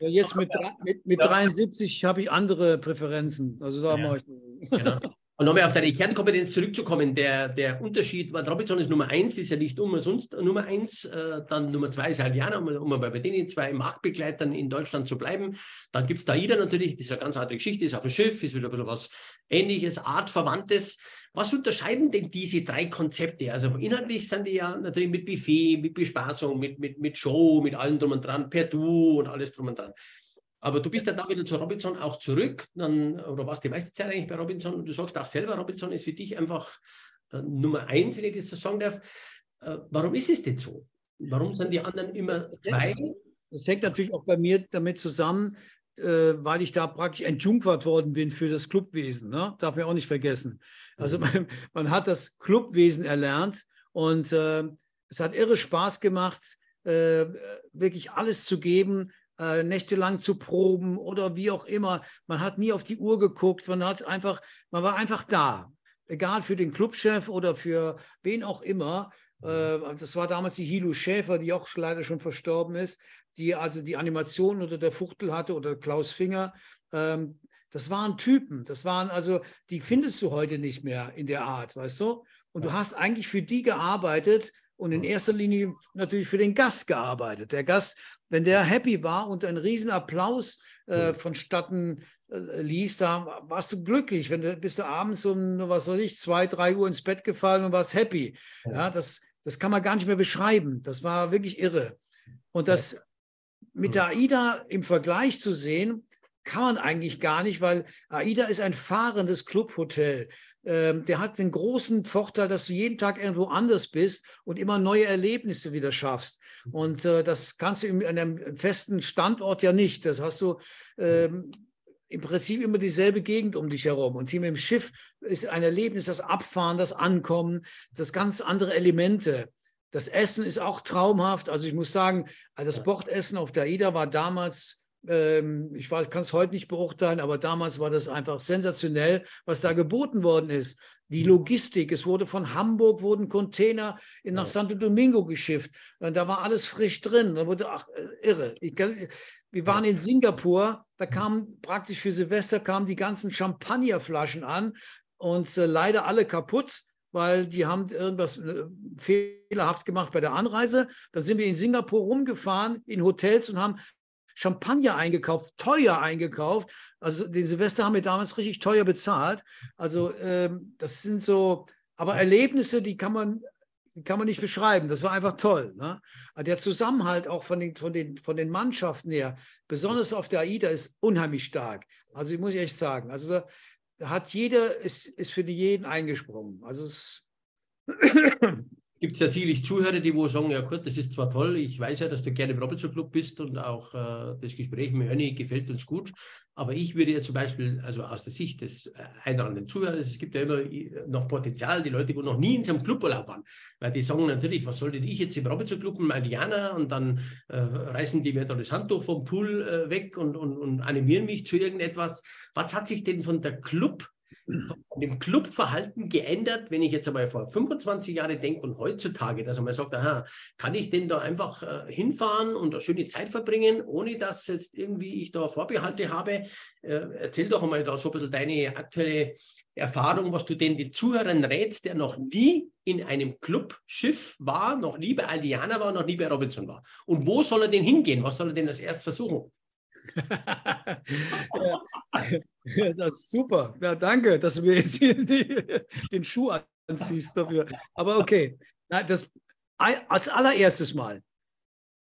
ja jetzt mit, mit, mit 73 habe ich andere Präferenzen. Also da ja. mache ich. Genau. Und nochmal auf deine Kernkompetenz zurückzukommen, der, der Unterschied, weil Robinson ist Nummer eins, ist ja nicht umsonst Nummer eins, äh, dann Nummer zwei ist Alliana, um, um bei denen zwei Marktbegleitern in Deutschland zu bleiben. Dann gibt es da Ida natürlich, das ist eine ganz andere Geschichte, ist auf dem Schiff, ist wieder ein bisschen was ähnliches, artverwandtes. Was unterscheiden denn diese drei Konzepte? Also inhaltlich sind die ja natürlich mit Buffet, mit Bespaßung, mit, mit, mit Show, mit allem drum und dran, per Du und alles drum und dran. Aber du bist ja da wieder zu Robinson auch zurück, dann, oder warst die meiste Zeit eigentlich bei Robinson und du sagst auch selber, Robinson ist für dich einfach äh, Nummer eins, wenn ich das so sagen darf. Äh, warum ist es denn so? Warum sind die anderen immer zwei? Das hängt natürlich auch bei mir damit zusammen, äh, weil ich da praktisch entjungfert worden bin für das Clubwesen. Ne? Darf man auch nicht vergessen. Also mhm. man, man hat das Clubwesen erlernt und äh, es hat irre Spaß gemacht, äh, wirklich alles zu geben, äh, nächtelang zu proben oder wie auch immer. Man hat nie auf die Uhr geguckt, man hat einfach, man war einfach da. Egal für den Clubchef oder für wen auch immer. Äh, das war damals die Hilo Schäfer, die auch leider schon verstorben ist, die also die Animation unter der Fuchtel hatte oder Klaus Finger. Ähm, das waren Typen, das waren also, die findest du heute nicht mehr in der Art, weißt du? Und du hast eigentlich für die gearbeitet und in erster Linie natürlich für den Gast gearbeitet. Der Gast wenn der happy war und ein Riesenapplaus äh, vonstatten äh, ließ, da warst du glücklich. Wenn du bist du abends um, was weiß ich, zwei, drei Uhr ins Bett gefallen und warst happy. Ja, das, das kann man gar nicht mehr beschreiben. Das war wirklich irre. Und das mit der AIDA im Vergleich zu sehen, kann man eigentlich gar nicht, weil AIDA ist ein fahrendes Clubhotel ähm, der hat den großen Vorteil, dass du jeden Tag irgendwo anders bist und immer neue Erlebnisse wieder schaffst. Und äh, das kannst du in, einem festen Standort ja nicht. Das hast du ähm, im Prinzip immer dieselbe Gegend um dich herum. Und hier mit dem Schiff ist ein Erlebnis, das Abfahren, das Ankommen, das ganz andere Elemente. Das Essen ist auch traumhaft. Also ich muss sagen, das Bordessen auf der AIDA war damals ähm, ich kann es heute nicht beurteilen, aber damals war das einfach sensationell, was da geboten worden ist. Die mhm. Logistik, es wurde von Hamburg, wurden Container nach Santo Domingo geschifft. Und da war alles frisch drin. Da wurde, ach, äh, irre. Ich, wir waren in Singapur, da kamen praktisch für Silvester kamen die ganzen Champagnerflaschen an und äh, leider alle kaputt weil die haben irgendwas äh, fehlerhaft gemacht bei der Anreise. Da sind wir in Singapur rumgefahren, in Hotels und haben Champagner eingekauft, teuer eingekauft. Also den Silvester haben wir damals richtig teuer bezahlt. Also ähm, das sind so, aber Erlebnisse, die kann man, kann man nicht beschreiben. Das war einfach toll. Ne? Der Zusammenhalt auch von den, von, den, von den Mannschaften her, besonders auf der AIDA, ist unheimlich stark. Also ich muss echt sagen, also da, da hat jeder, ist, ist für jeden eingesprungen. Also es gibt es ja sicherlich Zuhörer, die wo sagen, ja gut, das ist zwar toll, ich weiß ja, dass du gerne im Robinson Club bist und auch äh, das Gespräch mit Ernie gefällt uns gut, aber ich würde ja zum Beispiel, also aus der Sicht des äh, einen oder anderen Zuhörers, es gibt ja immer äh, noch Potenzial, die Leute, die noch nie in so einem Cluburlaub waren, weil die sagen natürlich, was soll denn ich jetzt im Robinson Club, mal Diana und dann äh, reißen die mir da das Handtuch vom Pool äh, weg und, und, und animieren mich zu irgendetwas. Was hat sich denn von der Club von dem Clubverhalten geändert, wenn ich jetzt einmal vor 25 Jahren denke und heutzutage, dass man sagt, aha, kann ich denn da einfach äh, hinfahren und eine schöne Zeit verbringen, ohne dass jetzt irgendwie ich da Vorbehalte habe? Äh, erzähl doch einmal da so ein bisschen deine aktuelle Erfahrung, was du denn den Zuhörern rätst, der noch nie in einem Clubschiff war, noch nie bei Aldiana war, noch nie bei Robinson war. Und wo soll er denn hingehen? Was soll er denn als erstes versuchen? Das ist super. Ja, danke, dass du mir jetzt die, den Schuh anziehst dafür. Aber okay, das, als allererstes Mal,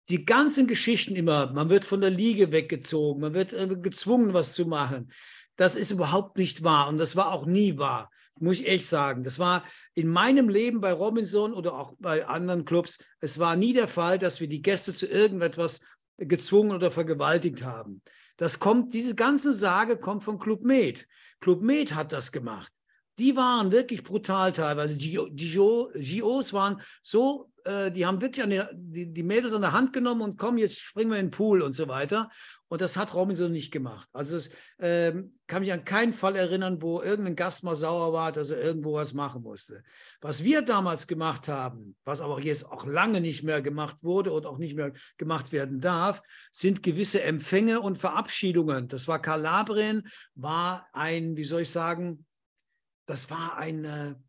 die ganzen Geschichten immer, man wird von der Liege weggezogen, man wird äh, gezwungen, was zu machen. Das ist überhaupt nicht wahr und das war auch nie wahr, muss ich echt sagen. Das war in meinem Leben bei Robinson oder auch bei anderen Clubs, es war nie der Fall, dass wir die Gäste zu irgendetwas gezwungen oder vergewaltigt haben. Das kommt, diese ganze Sage kommt von Club Med. Club Med hat das gemacht. Die waren wirklich brutal teilweise. Die, GOs waren so, äh, die haben wirklich die, die, die Mädels an der Hand genommen und komm, jetzt springen wir in den Pool und so weiter. Und das hat Robinson nicht gemacht. Also es ähm, kann mich an keinen Fall erinnern, wo irgendein Gast mal sauer war, dass er irgendwo was machen musste. Was wir damals gemacht haben, was aber jetzt auch lange nicht mehr gemacht wurde und auch nicht mehr gemacht werden darf, sind gewisse Empfänge und Verabschiedungen. Das war Kalabrien, war ein, wie soll ich sagen, das war eine,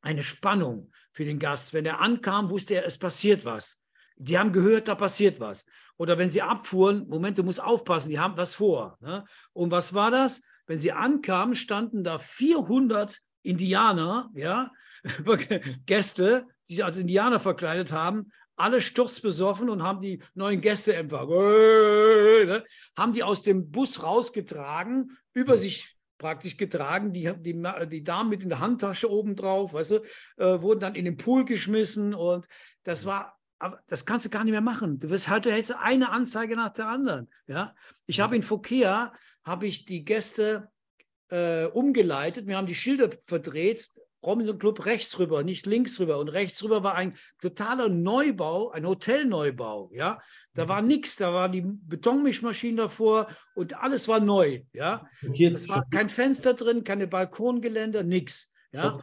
eine Spannung für den Gast. Wenn er ankam, wusste er, es passiert was. Die haben gehört, da passiert was. Oder wenn sie abfuhren, Moment, du musst aufpassen, die haben was vor. Ne? Und was war das? Wenn sie ankamen, standen da 400 Indianer, ja, [LAUGHS] Gäste, die sich als Indianer verkleidet haben, alle sturzbesoffen und haben die neuen Gäste empfangen. [LAUGHS] Ne? Haben die aus dem Bus rausgetragen, über sich praktisch getragen, die, die, die Damen mit in der Handtasche oben drauf, weißt du, äh, wurden dann in den Pool geschmissen und das war aber das kannst du gar nicht mehr machen. Du wirst heute hältst eine Anzeige nach der anderen. Ja, ich habe in Fokea habe ich die Gäste äh, umgeleitet. Wir haben die Schilder verdreht. Robinson Club rechts rüber, nicht links rüber. Und rechts rüber war ein totaler Neubau, ein Hotelneubau. Ja, da war nichts. Da war die Betonmischmaschine davor und alles war neu. Ja, es war kein Fenster drin, keine Balkongeländer, nichts. Ja,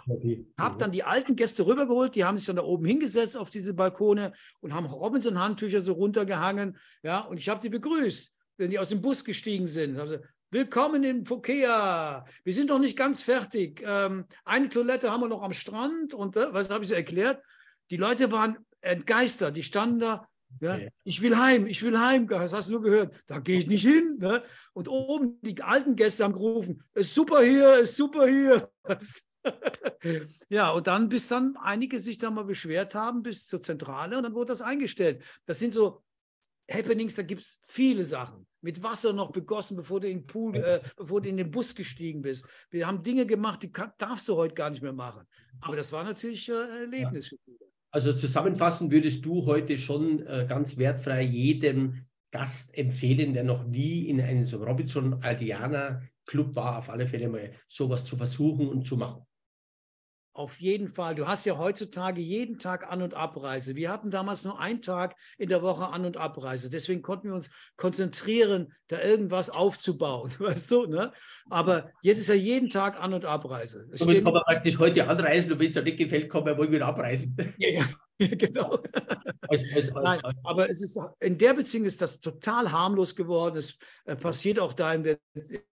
habe dann die alten Gäste rübergeholt, die haben sich dann da oben hingesetzt auf diese Balkone und haben Robinson-Handtücher so runtergehangen. Ja, und ich habe die begrüßt, wenn die aus dem Bus gestiegen sind. Also, Willkommen im Fokea. Wir sind noch nicht ganz fertig. Ähm, eine Toilette haben wir noch am Strand und äh, was habe ich so erklärt? Die Leute waren entgeistert, die standen da. Ja, ich will heim, ich will heim, das hast du nur gehört. Da gehe ich nicht hin. Ne? Und oben die alten Gäste haben gerufen: Ist super hier, ist super hier. [LAUGHS] ja, und dann, bis dann einige sich da mal beschwert haben, bis zur Zentrale und dann wurde das eingestellt. Das sind so Happenings, da gibt es viele Sachen. Mit Wasser noch begossen, bevor du in den Pool, äh, bevor du in den Bus gestiegen bist. Wir haben Dinge gemacht, die kann, darfst du heute gar nicht mehr machen. Aber das war natürlich äh, ein Erlebnis ja. Also zusammenfassend würdest du heute schon äh, ganz wertfrei jedem Gast empfehlen, der noch nie in einem so Robinson Aldiana Club war, auf alle Fälle mal sowas zu versuchen und zu machen. Auf jeden Fall. Du hast ja heutzutage jeden Tag An- und Abreise. Wir hatten damals nur einen Tag in der Woche An- und Abreise. Deswegen konnten wir uns konzentrieren, da irgendwas aufzubauen. [LAUGHS] Weißt du? Ne? Aber jetzt ist ja jeden Tag An- und Abreise. Somit kann man praktisch heute anreisen und wenn es dir nicht gefällt, kann man morgen wieder abreisen. [LAUGHS] Ja, ja. Genau. [LAUGHS] Nein, aber es ist, in der Beziehung ist das total harmlos geworden. Es äh, passiert auch da in der,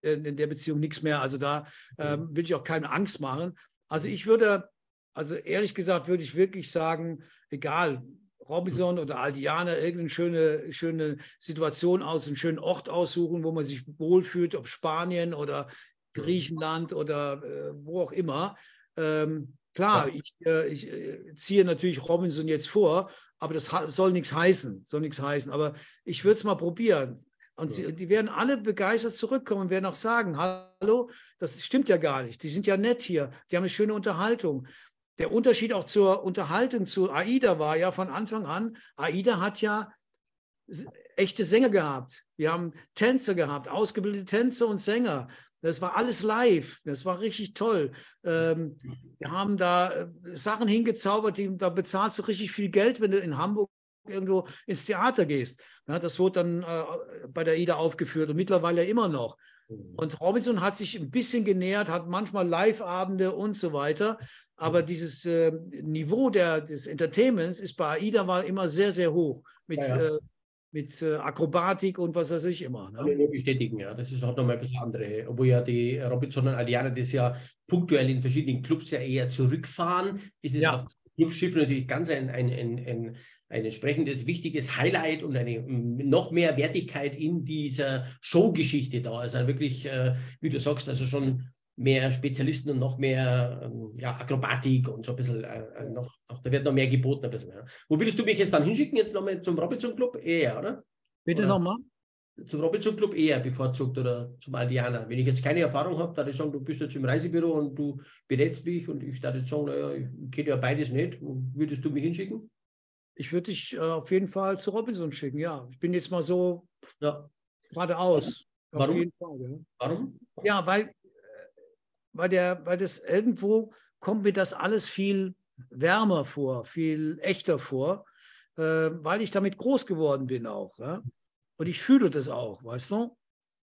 in der Beziehung nichts mehr. Also da ähm, will ich auch keine Angst machen. Also ich würde, also ehrlich gesagt, würde ich wirklich sagen, egal, Robinson oder Aldiana irgendeine schöne, schöne Situation aus, einen schönen Ort aussuchen, wo man sich wohlfühlt, ob Spanien oder Griechenland oder äh, wo auch immer. Ähm, klar, ich, äh, ich äh, ziehe natürlich Robinson jetzt vor, aber das soll nichts heißen, soll nichts heißen. Aber ich würde es mal probieren. Und sie, die werden alle begeistert zurückkommen und werden auch sagen, hallo, das stimmt ja gar nicht. Die sind ja nett hier, die haben eine schöne Unterhaltung. der Unterschied auch zur Unterhaltung zu AIDA war ja von Anfang an, AIDA hat ja echte Sänger gehabt. Wir haben Tänzer gehabt, ausgebildete Tänzer und Sänger. Das war alles live. Das war richtig toll. Ähm, wir haben da äh, Sachen hingezaubert, die, da bezahlst du richtig viel Geld, wenn du in Hamburg irgendwo ins Theater gehst. Ja, das wurde dann äh, bei der IDA aufgeführt und mittlerweile immer noch. Mhm. Und Robinson hat sich ein bisschen genähert, hat manchmal Live-Abende und so weiter. Aber mhm. dieses äh, Niveau der, des Entertainments ist bei AIDA war immer sehr, sehr hoch. Mit ja, ja. Äh, mit äh, Akrobatik und was weiß ich immer. Ne? Kann ich nur bestätigen, ja. Das ist halt nochmal ein bisschen andere. Obwohl ja die Robinson und Aliana das ja punktuell in verschiedenen Clubs ja eher zurückfahren, ist es ja. auf Clubschiff natürlich ganz ein, ein, ein, ein, ein entsprechendes wichtiges Highlight und eine noch mehr Wertigkeit in dieser Showgeschichte da. Also wirklich, äh, wie du sagst, also schon mehr Spezialisten und noch mehr ähm, ja, Akrobatik und so ein bisschen, äh, äh, noch, noch, da wird noch mehr geboten. Ein bisschen, ja. Wo willst du mich jetzt dann hinschicken? Jetzt nochmal zum Robinson Club? Eher, oder? Bitte nochmal? Zum Robinson Club eher bevorzugt oder zum Aldiana. Wenn ich jetzt keine Erfahrung habe, da ich sagen, du bist jetzt im Reisebüro und du berätst mich und ich da jetzt sagen, naja, ich kenne ja beides nicht, wo würdest du mich hinschicken? Ich würde dich äh, auf jeden Fall zu Robinson schicken, ja. Ich bin jetzt mal so ja. geradeaus. Warum? Fall, ja. Warum? Ja, weil weil, der, weil das irgendwo kommt mir das alles viel wärmer vor, viel echter vor, äh, weil ich damit groß geworden bin auch. Ja? Und ich fühle das auch, weißt du?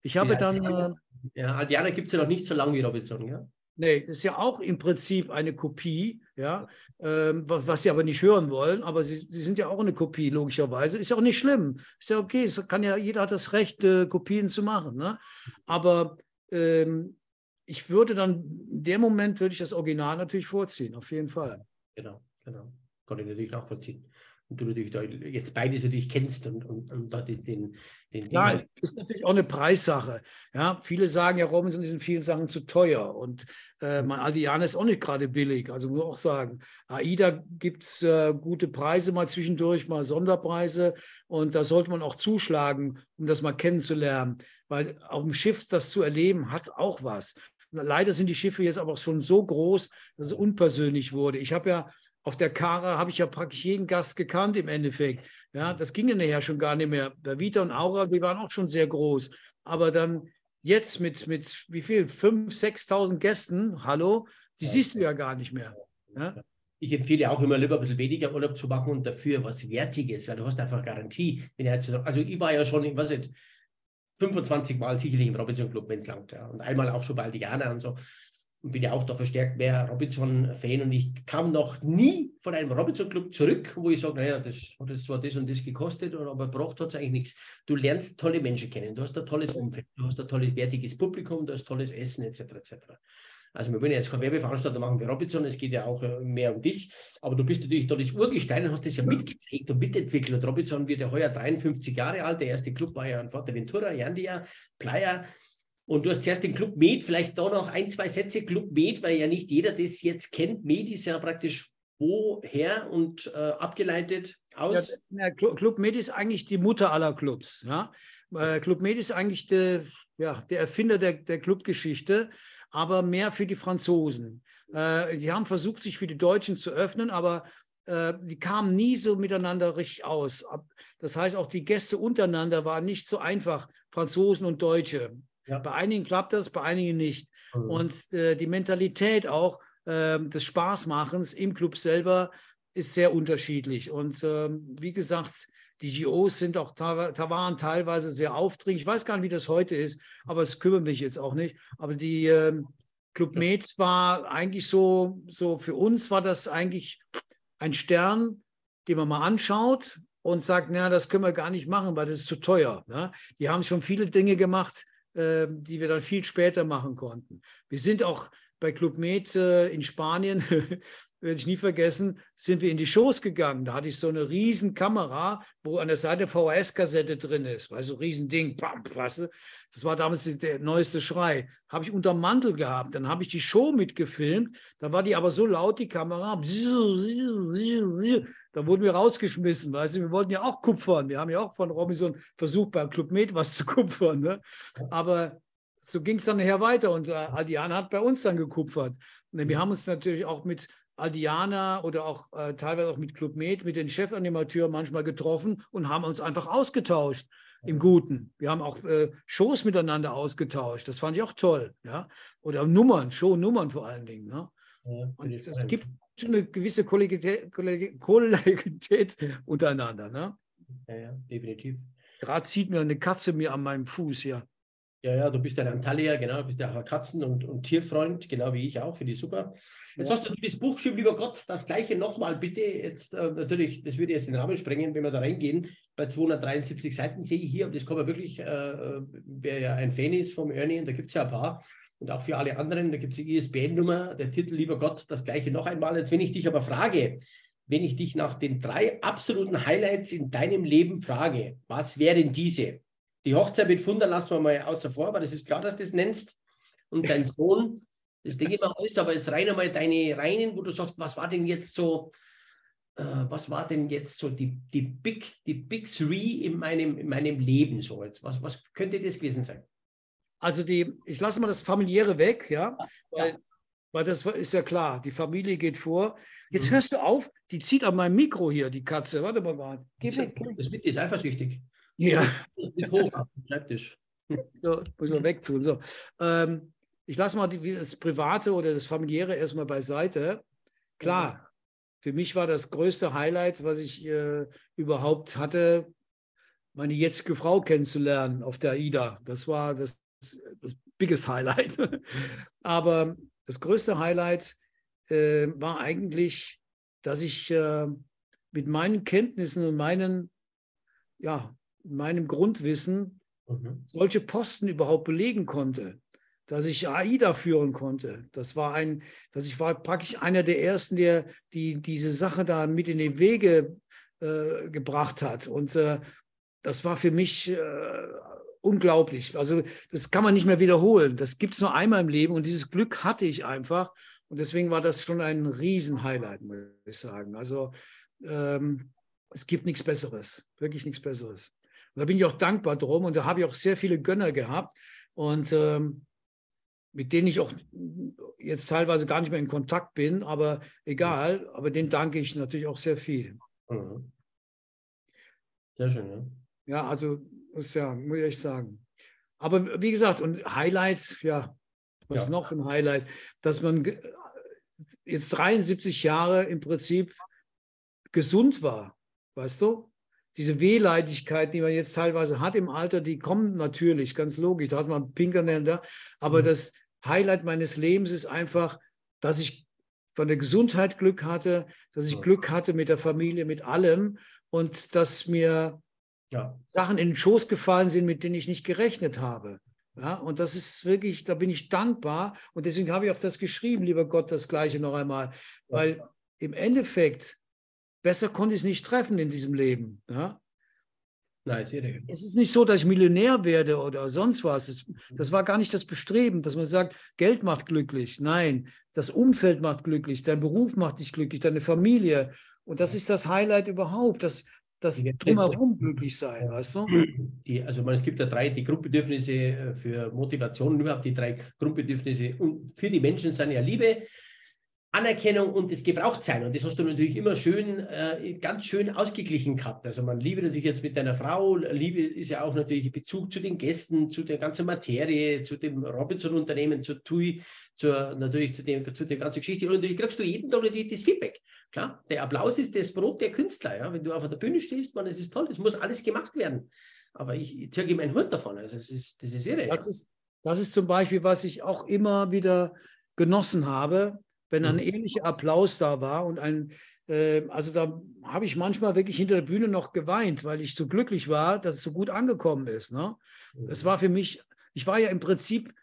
Ich habe ja, dann. Äh, ja, Aldiana gibt es ja noch nicht so lange wie Robinson, ja? Nee, das ist ja auch im Prinzip eine Kopie, ja, ähm, was sie aber nicht hören wollen, aber sie, sie, sind ja auch eine Kopie, logischerweise. Ist ja auch nicht schlimm. Ist ja okay, es kann ja, jeder hat das Recht, äh, Kopien zu machen. Ne? Aber ähm, ich würde dann, in dem Moment würde ich das Original natürlich vorziehen, auf jeden Fall. Genau, genau. Kann ich natürlich nachvollziehen. Und du natürlich jetzt beides natürlich kennst und, und, und da den, den, den Ja, ist natürlich auch eine Preissache. Ja, viele sagen ja, Robinson ist in vielen Sachen zu teuer und äh, mein Aldiana ist auch nicht gerade billig. Also muss man auch sagen, AIDA gibt es äh, gute Preise mal zwischendurch, mal Sonderpreise und da sollte man auch zuschlagen, um das mal kennenzulernen. Weil auf dem Schiff das zu erleben, hat auch was. Leider sind die Schiffe jetzt aber schon so groß, dass es unpersönlich wurde. Ich habe ja auf der Kara habe ich ja praktisch jeden Gast gekannt im Endeffekt. Ja, das ging ja nachher schon gar nicht mehr. Der Vita und Aura, die waren auch schon sehr groß. Aber dann jetzt mit, mit wie viel? 5.000, 6.000 Gästen, hallo, die siehst du ja gar nicht mehr. Ja? Ich empfehle auch immer lieber ein bisschen weniger Urlaub zu machen und dafür was Wertiges, weil du hast einfach Garantie. Also ich war ja schon, ich weiß nicht, 25 Mal sicherlich im Robinson Club, wenn es langt. Ja. Und einmal auch schon bei Aldiana und so. Und bin ja auch da verstärkt mehr Robinson-Fan. Und ich kam noch nie von einem Robinson Club zurück, wo ich sage, naja, das hat jetzt zwar das und das gekostet, aber braucht hat es eigentlich nichts. Du lernst tolle Menschen kennen, du hast ein tolles Umfeld, du hast ein tolles, wertiges Publikum, du hast tolles Essen etc. etc. Also wir wollen jetzt keine Werbeveranstaltung machen für Robinson, es geht ja auch äh, mehr um dich, aber du bist natürlich da das Urgestein und hast das ja mitgeprägt und mitentwickelt. Und Robinson wird ja heuer 53 Jahre alt, der erste Club war ja an Ventura, Jandia, Playa. Und du hast zuerst den Club Med, vielleicht da noch ein, zwei Sätze Club Med, weil ja nicht jeder das jetzt kennt. Med ist ja praktisch woher und äh, abgeleitet aus? Ja, Club Med ist eigentlich die Mutter aller Clubs. Ja? Äh, Club Med ist eigentlich der, ja, der Erfinder der, der Clubgeschichte aber mehr für die Franzosen. Äh, sie haben versucht, sich für die Deutschen zu öffnen, aber äh, sie kamen nie so miteinander richtig aus. Das heißt, auch die Gäste untereinander waren nicht so einfach, Franzosen und Deutsche. Ja. Bei einigen klappt das, bei einigen nicht. Mhm. Und äh, die Mentalität auch äh, des Spaßmachens im Club selber ist sehr unterschiedlich. Und ähm, wie gesagt, die GOs sind auch waren teilweise sehr aufdringlich. Ich weiß gar nicht, wie das heute ist, aber es kümmert mich jetzt auch nicht. Aber die äh, Club Med war eigentlich so, so für uns war das eigentlich ein Stern, den man mal anschaut und sagt, na, das können wir gar nicht machen, weil das ist zu teuer. Ne? Die haben schon viele Dinge gemacht, äh, die wir dann viel später machen konnten. Wir sind auch bei Club Med äh, in Spanien [LAUGHS] werde ich nie vergessen, sind wir in die Shows gegangen. Da hatte ich so eine riesen Kamera, wo an der Seite VHS-Kassette drin ist. Du, so riesen Ding, bam, weißt du? Das war damals der neueste Schrei. Habe ich unter Mantel gehabt. Dann habe ich die Show mitgefilmt. Da war die aber so laut, die Kamera. Da wurden wir rausgeschmissen. Weißt du, wir wollten ja auch kupfern. Wir haben ja auch von Robinson versucht, beim Club Med was zu kupfern. Ne? Aber so ging es dann nachher weiter und äh, Aldian hat bei uns dann gekupfert. Wir haben uns natürlich auch mit Aldiana oder auch äh, teilweise auch mit Club Med, mit den Chefanimatoren manchmal getroffen und haben uns einfach ausgetauscht im Guten. Wir haben auch äh, Shows miteinander ausgetauscht. Das fand ich auch toll. Ja? Oder Nummern, Show-Nummern vor allen Dingen. Ne? Ja, und es, es gibt schon eine gewisse Kollegialität, Kollegialität [LAUGHS] untereinander. Ne? Ja, ja, definitiv. Gerade zieht mir eine Katze mir an meinem Fuß hier. Ja, ja, du bist ein Antalya, genau, du bist ja auch ein Katzen- und, und Tierfreund, genau wie ich auch, finde ich super. Jetzt ja. hast du das Buch geschrieben, lieber Gott, das gleiche nochmal bitte. Jetzt äh, natürlich, das würde jetzt den Rahmen sprengen, wenn wir da reingehen. Bei 273 Seiten sehe ich hier, und das kann man wirklich, äh, äh, wer ja ein Fan ist vom Ernie, und da gibt es ja ein paar, und auch für alle anderen, da gibt es die ISBN-Nummer, der Titel, lieber Gott, das gleiche noch einmal. Jetzt, wenn ich dich aber frage, wenn ich dich nach den drei absoluten Highlights in deinem Leben frage, was wären diese? Die Hochzeit mit Funder lassen wir mal außer vor, aber das ist klar, dass du das nennst. Und dein Sohn, das denke ich mal alles, aber jetzt rein einmal deine Reinen, wo du sagst, was war denn jetzt so, äh, was war denn jetzt so die, die, Big, die Big Three in meinem, in meinem Leben so jetzt? Was, was könnte das gewesen sein? Also die, ich lasse mal das Familiäre weg, ja, weil, ja. weil das ist ja klar, die Familie geht vor. Jetzt mhm. hörst du auf, die zieht an meinem Mikro hier, die Katze. Warte mal, mal. Geh weg. Das ist eifersüchtig. Ja. Mit hoch auf dem Schreibtisch. So, muss man wegtun. So. Ähm, ich lasse mal die, das Private oder das Familiäre erstmal beiseite. Klar, für mich war das größte Highlight, was ich äh, überhaupt hatte, meine jetzige Frau kennenzulernen auf der AIDA. Das war das, das biggest Highlight. [LAUGHS] Aber das größte Highlight äh, war eigentlich, dass ich äh, mit meinen Kenntnissen und meinen ja, meinem Grundwissen mhm. solche Posten überhaupt belegen konnte, dass ich AIDA führen konnte. Das war ein, dass ich war praktisch einer der ersten, der die diese Sache da mit in die Wege äh, gebracht hat. Und äh, das war für mich äh, unglaublich. Also das kann man nicht mehr wiederholen. Das gibt es nur einmal im Leben und dieses Glück hatte ich einfach. Und deswegen war das schon ein Riesenhighlight, muss ich sagen. Also ähm, es gibt nichts Besseres, wirklich nichts Besseres. Und da bin ich auch dankbar drum und da habe ich auch sehr viele Gönner gehabt und ähm, mit denen ich auch jetzt teilweise gar nicht mehr in Kontakt bin, aber egal, aber denen danke ich natürlich auch sehr viel. Mhm. Sehr schön, ja. Ja, also muss, ja, muss ich echt sagen. Aber wie gesagt, und Highlights, ja, was ja. noch ein Highlight, dass man jetzt 73 Jahre im Prinzip gesund war, weißt du? diese Wehleidigkeit, die man jetzt teilweise hat im Alter, die kommen natürlich, ganz logisch. Da hat man Pinkernänder. Aber mhm. das Highlight meines Lebens ist einfach, dass ich von der Gesundheit Glück hatte, dass ich. Glück hatte mit der Familie, mit allem und dass mir ja. Sachen in den Schoß gefallen sind, mit denen ich nicht gerechnet habe. Ja, und das ist wirklich, da bin ich dankbar. Und deswegen habe ich auch das geschrieben, lieber Gott, das Gleiche noch einmal. Weil im Endeffekt Besser konnte ich es nicht treffen in diesem Leben. Ja? Nein, es ist nicht so, dass ich Millionär werde oder sonst was. Das, das, war gar nicht das Bestreben, dass man sagt, Geld macht glücklich. Nein, das Umfeld macht glücklich, dein Beruf macht dich glücklich, deine Familie. Und das ist das Highlight überhaupt, das, das drumherum glücklich sein, weißt du? Die, also man, es gibt ja drei, die Grundbedürfnisse äh, für Motivation, überhaupt die drei Grundbedürfnisse für die Menschen sind ja Liebe, Anerkennung und das Gebrauchtsein. Und das hast du natürlich immer schön, äh, ganz schön ausgeglichen gehabt. Also man liebe natürlich jetzt mit deiner Frau, Liebe ist ja auch natürlich Bezug zu den Gästen, zu der ganzen Materie, zu dem Robinson-Unternehmen, zur TUI, zur, natürlich zu, dem, zu der ganzen Geschichte. Und natürlich kriegst du jeden Tag natürlich das Feedback. Klar, der Applaus ist das Brot der Künstler. Ja? Wenn du auf der Bühne stehst, man, es ist toll, es muss alles gemacht werden. Aber ich, ich ziehe meinen Hut davon. Also das ist, das ist irre. Das, ja. ist, das ist zum Beispiel, was ich auch immer wieder genossen habe wenn ein mhm. ähnlicher Applaus da war und ein, äh, also da habe ich manchmal wirklich hinter der Bühne noch geweint, weil ich so glücklich war, dass es so gut angekommen ist. Ne? Das mhm. war für mich, ich war ja im Prinzip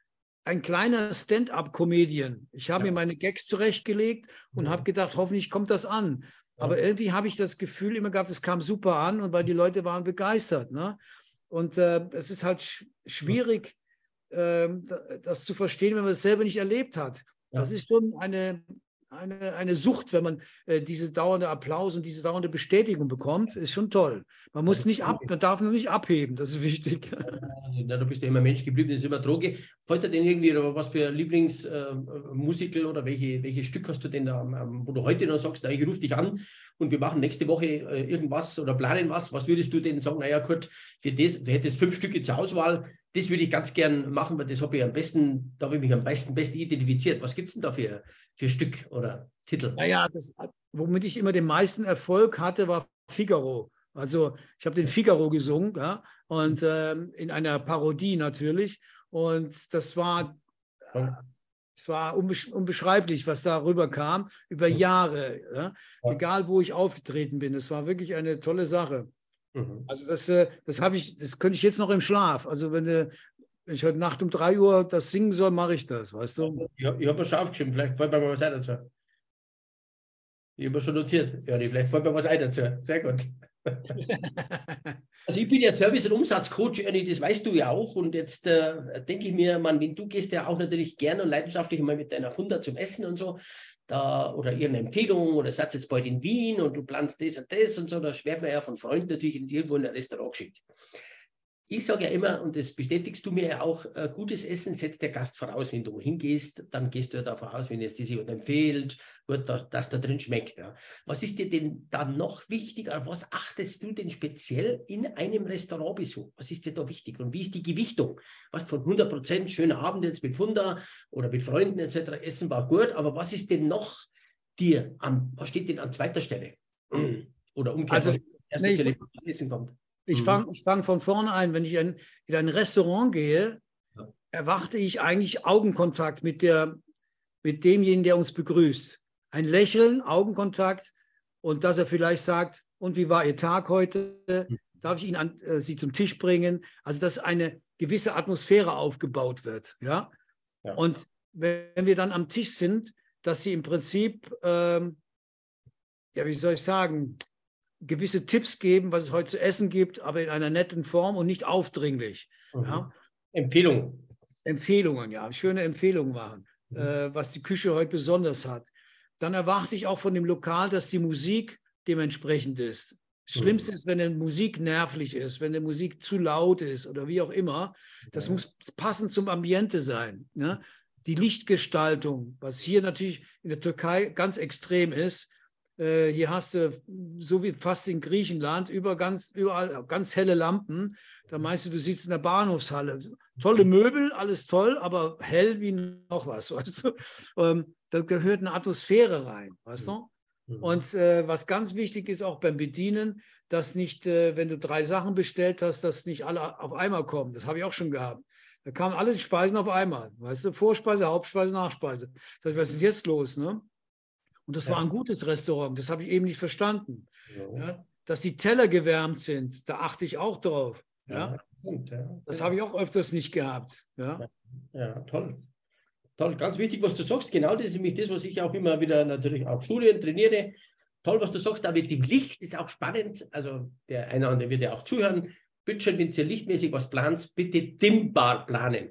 ein kleiner Stand-up-Comedian. Ich habe ja. mir meine Gags zurechtgelegt und ja. habe gedacht, hoffentlich kommt das an. Aber irgendwie habe ich das Gefühl immer gehabt, es kam super an und weil die Leute waren begeistert. Ne? Und äh, es ist halt sch schwierig, äh, das zu verstehen, wenn man es selber nicht erlebt hat. Das ist schon eine, eine, eine Sucht, wenn man äh, diese dauernde Applaus und diese dauernde Bestätigung bekommt. Ist schon toll. Man muss nicht ab, man darf nur nicht abheben, das ist wichtig. Ja, du bist ja immer Mensch geblieben, das ist immer Droge. Fällt dir denn irgendwie was für Lieblingsmusical äh, oder welche, welche Stück hast du denn da, wo du heute noch sagst, na, ich rufe dich an und wir machen nächste Woche äh, irgendwas oder planen was, was würdest du denn sagen, naja Kurt, für das, du hättest fünf Stücke zur Auswahl, das würde ich ganz gern machen, weil das habe ich am besten, da habe ich mich am besten, besten identifiziert. Was gibt es denn da für, für Stück oder Titel? Naja, das, womit ich immer den meisten Erfolg hatte, war Figaro. Also ich habe den Figaro gesungen ja, und ähm, in einer Parodie natürlich. Und das war, es war unbeschreiblich, was darüber kam, über Jahre, ja? ja. egal wo ich aufgetreten bin. Es war wirklich eine tolle Sache. Mhm. Also das, äh, das habe ich, das könnte ich jetzt noch im Schlaf. Also wenn, wenn ich heute Nacht um 3 Uhr das singen soll, mache ich das, weißt du? Ja, ich habe mir schon aufgeschrieben, vielleicht fällt mir mal was ein dazu. Ich habe mir schon notiert. Ja, vielleicht fällt mir was ein dazu. Sehr gut. [LAUGHS] Also ich bin ja Service- und Umsatzcoach, Ernie, das weißt du ja auch. Und jetzt äh, denke ich mir, man, wenn du gehst ja auch natürlich gerne und leidenschaftlich mal mit deiner Funda zum Essen und so, da, oder irgendeine Empfehlung oder seid jetzt bald in Wien und du planst das und das und so, da wird man ja von Freunden natürlich in irgendwo in ein Restaurant geschickt ich sage ja immer, und das bestätigst du mir ja auch, äh, gutes Essen setzt der Gast voraus. Wenn du hingehst, dann gehst du ja davon aus, wenn es dir jemand empfiehlt, gut, dass, dass da drin schmeckt. Ja. Was ist dir denn dann noch wichtig? Was achtest du denn speziell in einem Restaurantbesuch? Was ist dir da wichtig? Und wie ist die Gewichtung? Was von 100 Prozent, schöner Abend jetzt mit Funda oder mit Freunden etc. Essen war gut, aber was ist denn noch dir an, was steht denn an zweiter Stelle? [CLEARS THROAT] Oder umgekehrt, also, nee, Stelle, was Essen kommt? Ich mhm. fange fang von vorne ein. Wenn ich in, in ein Restaurant gehe, ja. erwarte ich eigentlich Augenkontakt mit, der, mit demjenigen, der uns begrüßt. Ein Lächeln, Augenkontakt und dass er vielleicht sagt, und wie war Ihr Tag heute? Mhm. Darf ich Ihnen an, äh, Sie zum Tisch bringen? Also, dass eine gewisse Atmosphäre aufgebaut wird. Ja? ja. Und wenn wir dann am Tisch sind, dass Sie im Prinzip, ähm, ja, wie soll ich sagen, gewisse Tipps geben, was es heute zu essen gibt, aber in einer netten Form und nicht aufdringlich. Mhm. Ja? Empfehlungen. Empfehlungen, ja, schöne Empfehlungen machen, mhm. äh, was die Küche heute besonders hat. Dann erwarte ich auch von dem Lokal, dass die Musik dementsprechend ist. Das mhm. Schlimmste ist, wenn die Musik nervlich ist, wenn die Musik zu laut ist oder wie auch immer. Das ja. muss passend zum Ambiente sein. Ne? Die Lichtgestaltung, was hier natürlich in der Türkei ganz extrem ist, äh, hier hast du, so wie fast in Griechenland, über ganz, überall ganz helle Lampen. Da meinst du, du sitzt in der Bahnhofshalle. Tolle Möbel, alles toll, aber hell wie noch was, [LAUGHS] weißt du? Ähm, da gehört eine Atmosphäre rein, weißt du? Mhm. Und äh, was ganz wichtig ist auch beim Bedienen, dass nicht, äh, wenn du drei Sachen bestellt hast, dass nicht alle auf einmal kommen. Das habe ich auch schon gehabt. Da kamen alle Speisen auf einmal. Weißt du, Vorspeise, Hauptspeise, Nachspeise. Das heißt, was ist jetzt los? Ne? Und das ja. war ein gutes Restaurant, das habe ich eben nicht verstanden. Ja. Dass die Teller gewärmt sind, da achte ich auch drauf. Ja? Das habe ich auch öfters nicht gehabt. Ja, ja toll. Toll, ganz wichtig, was du sagst. Genau das ist nämlich das, was ich auch immer wieder natürlich auch Studien trainiere. Toll, was du sagst, aber mit dem Licht ist auch spannend. Also der eine oder andere wird ja auch zuhören. Bitte schön, wenn du lichtmäßig was planst, bitte dimmbar planen.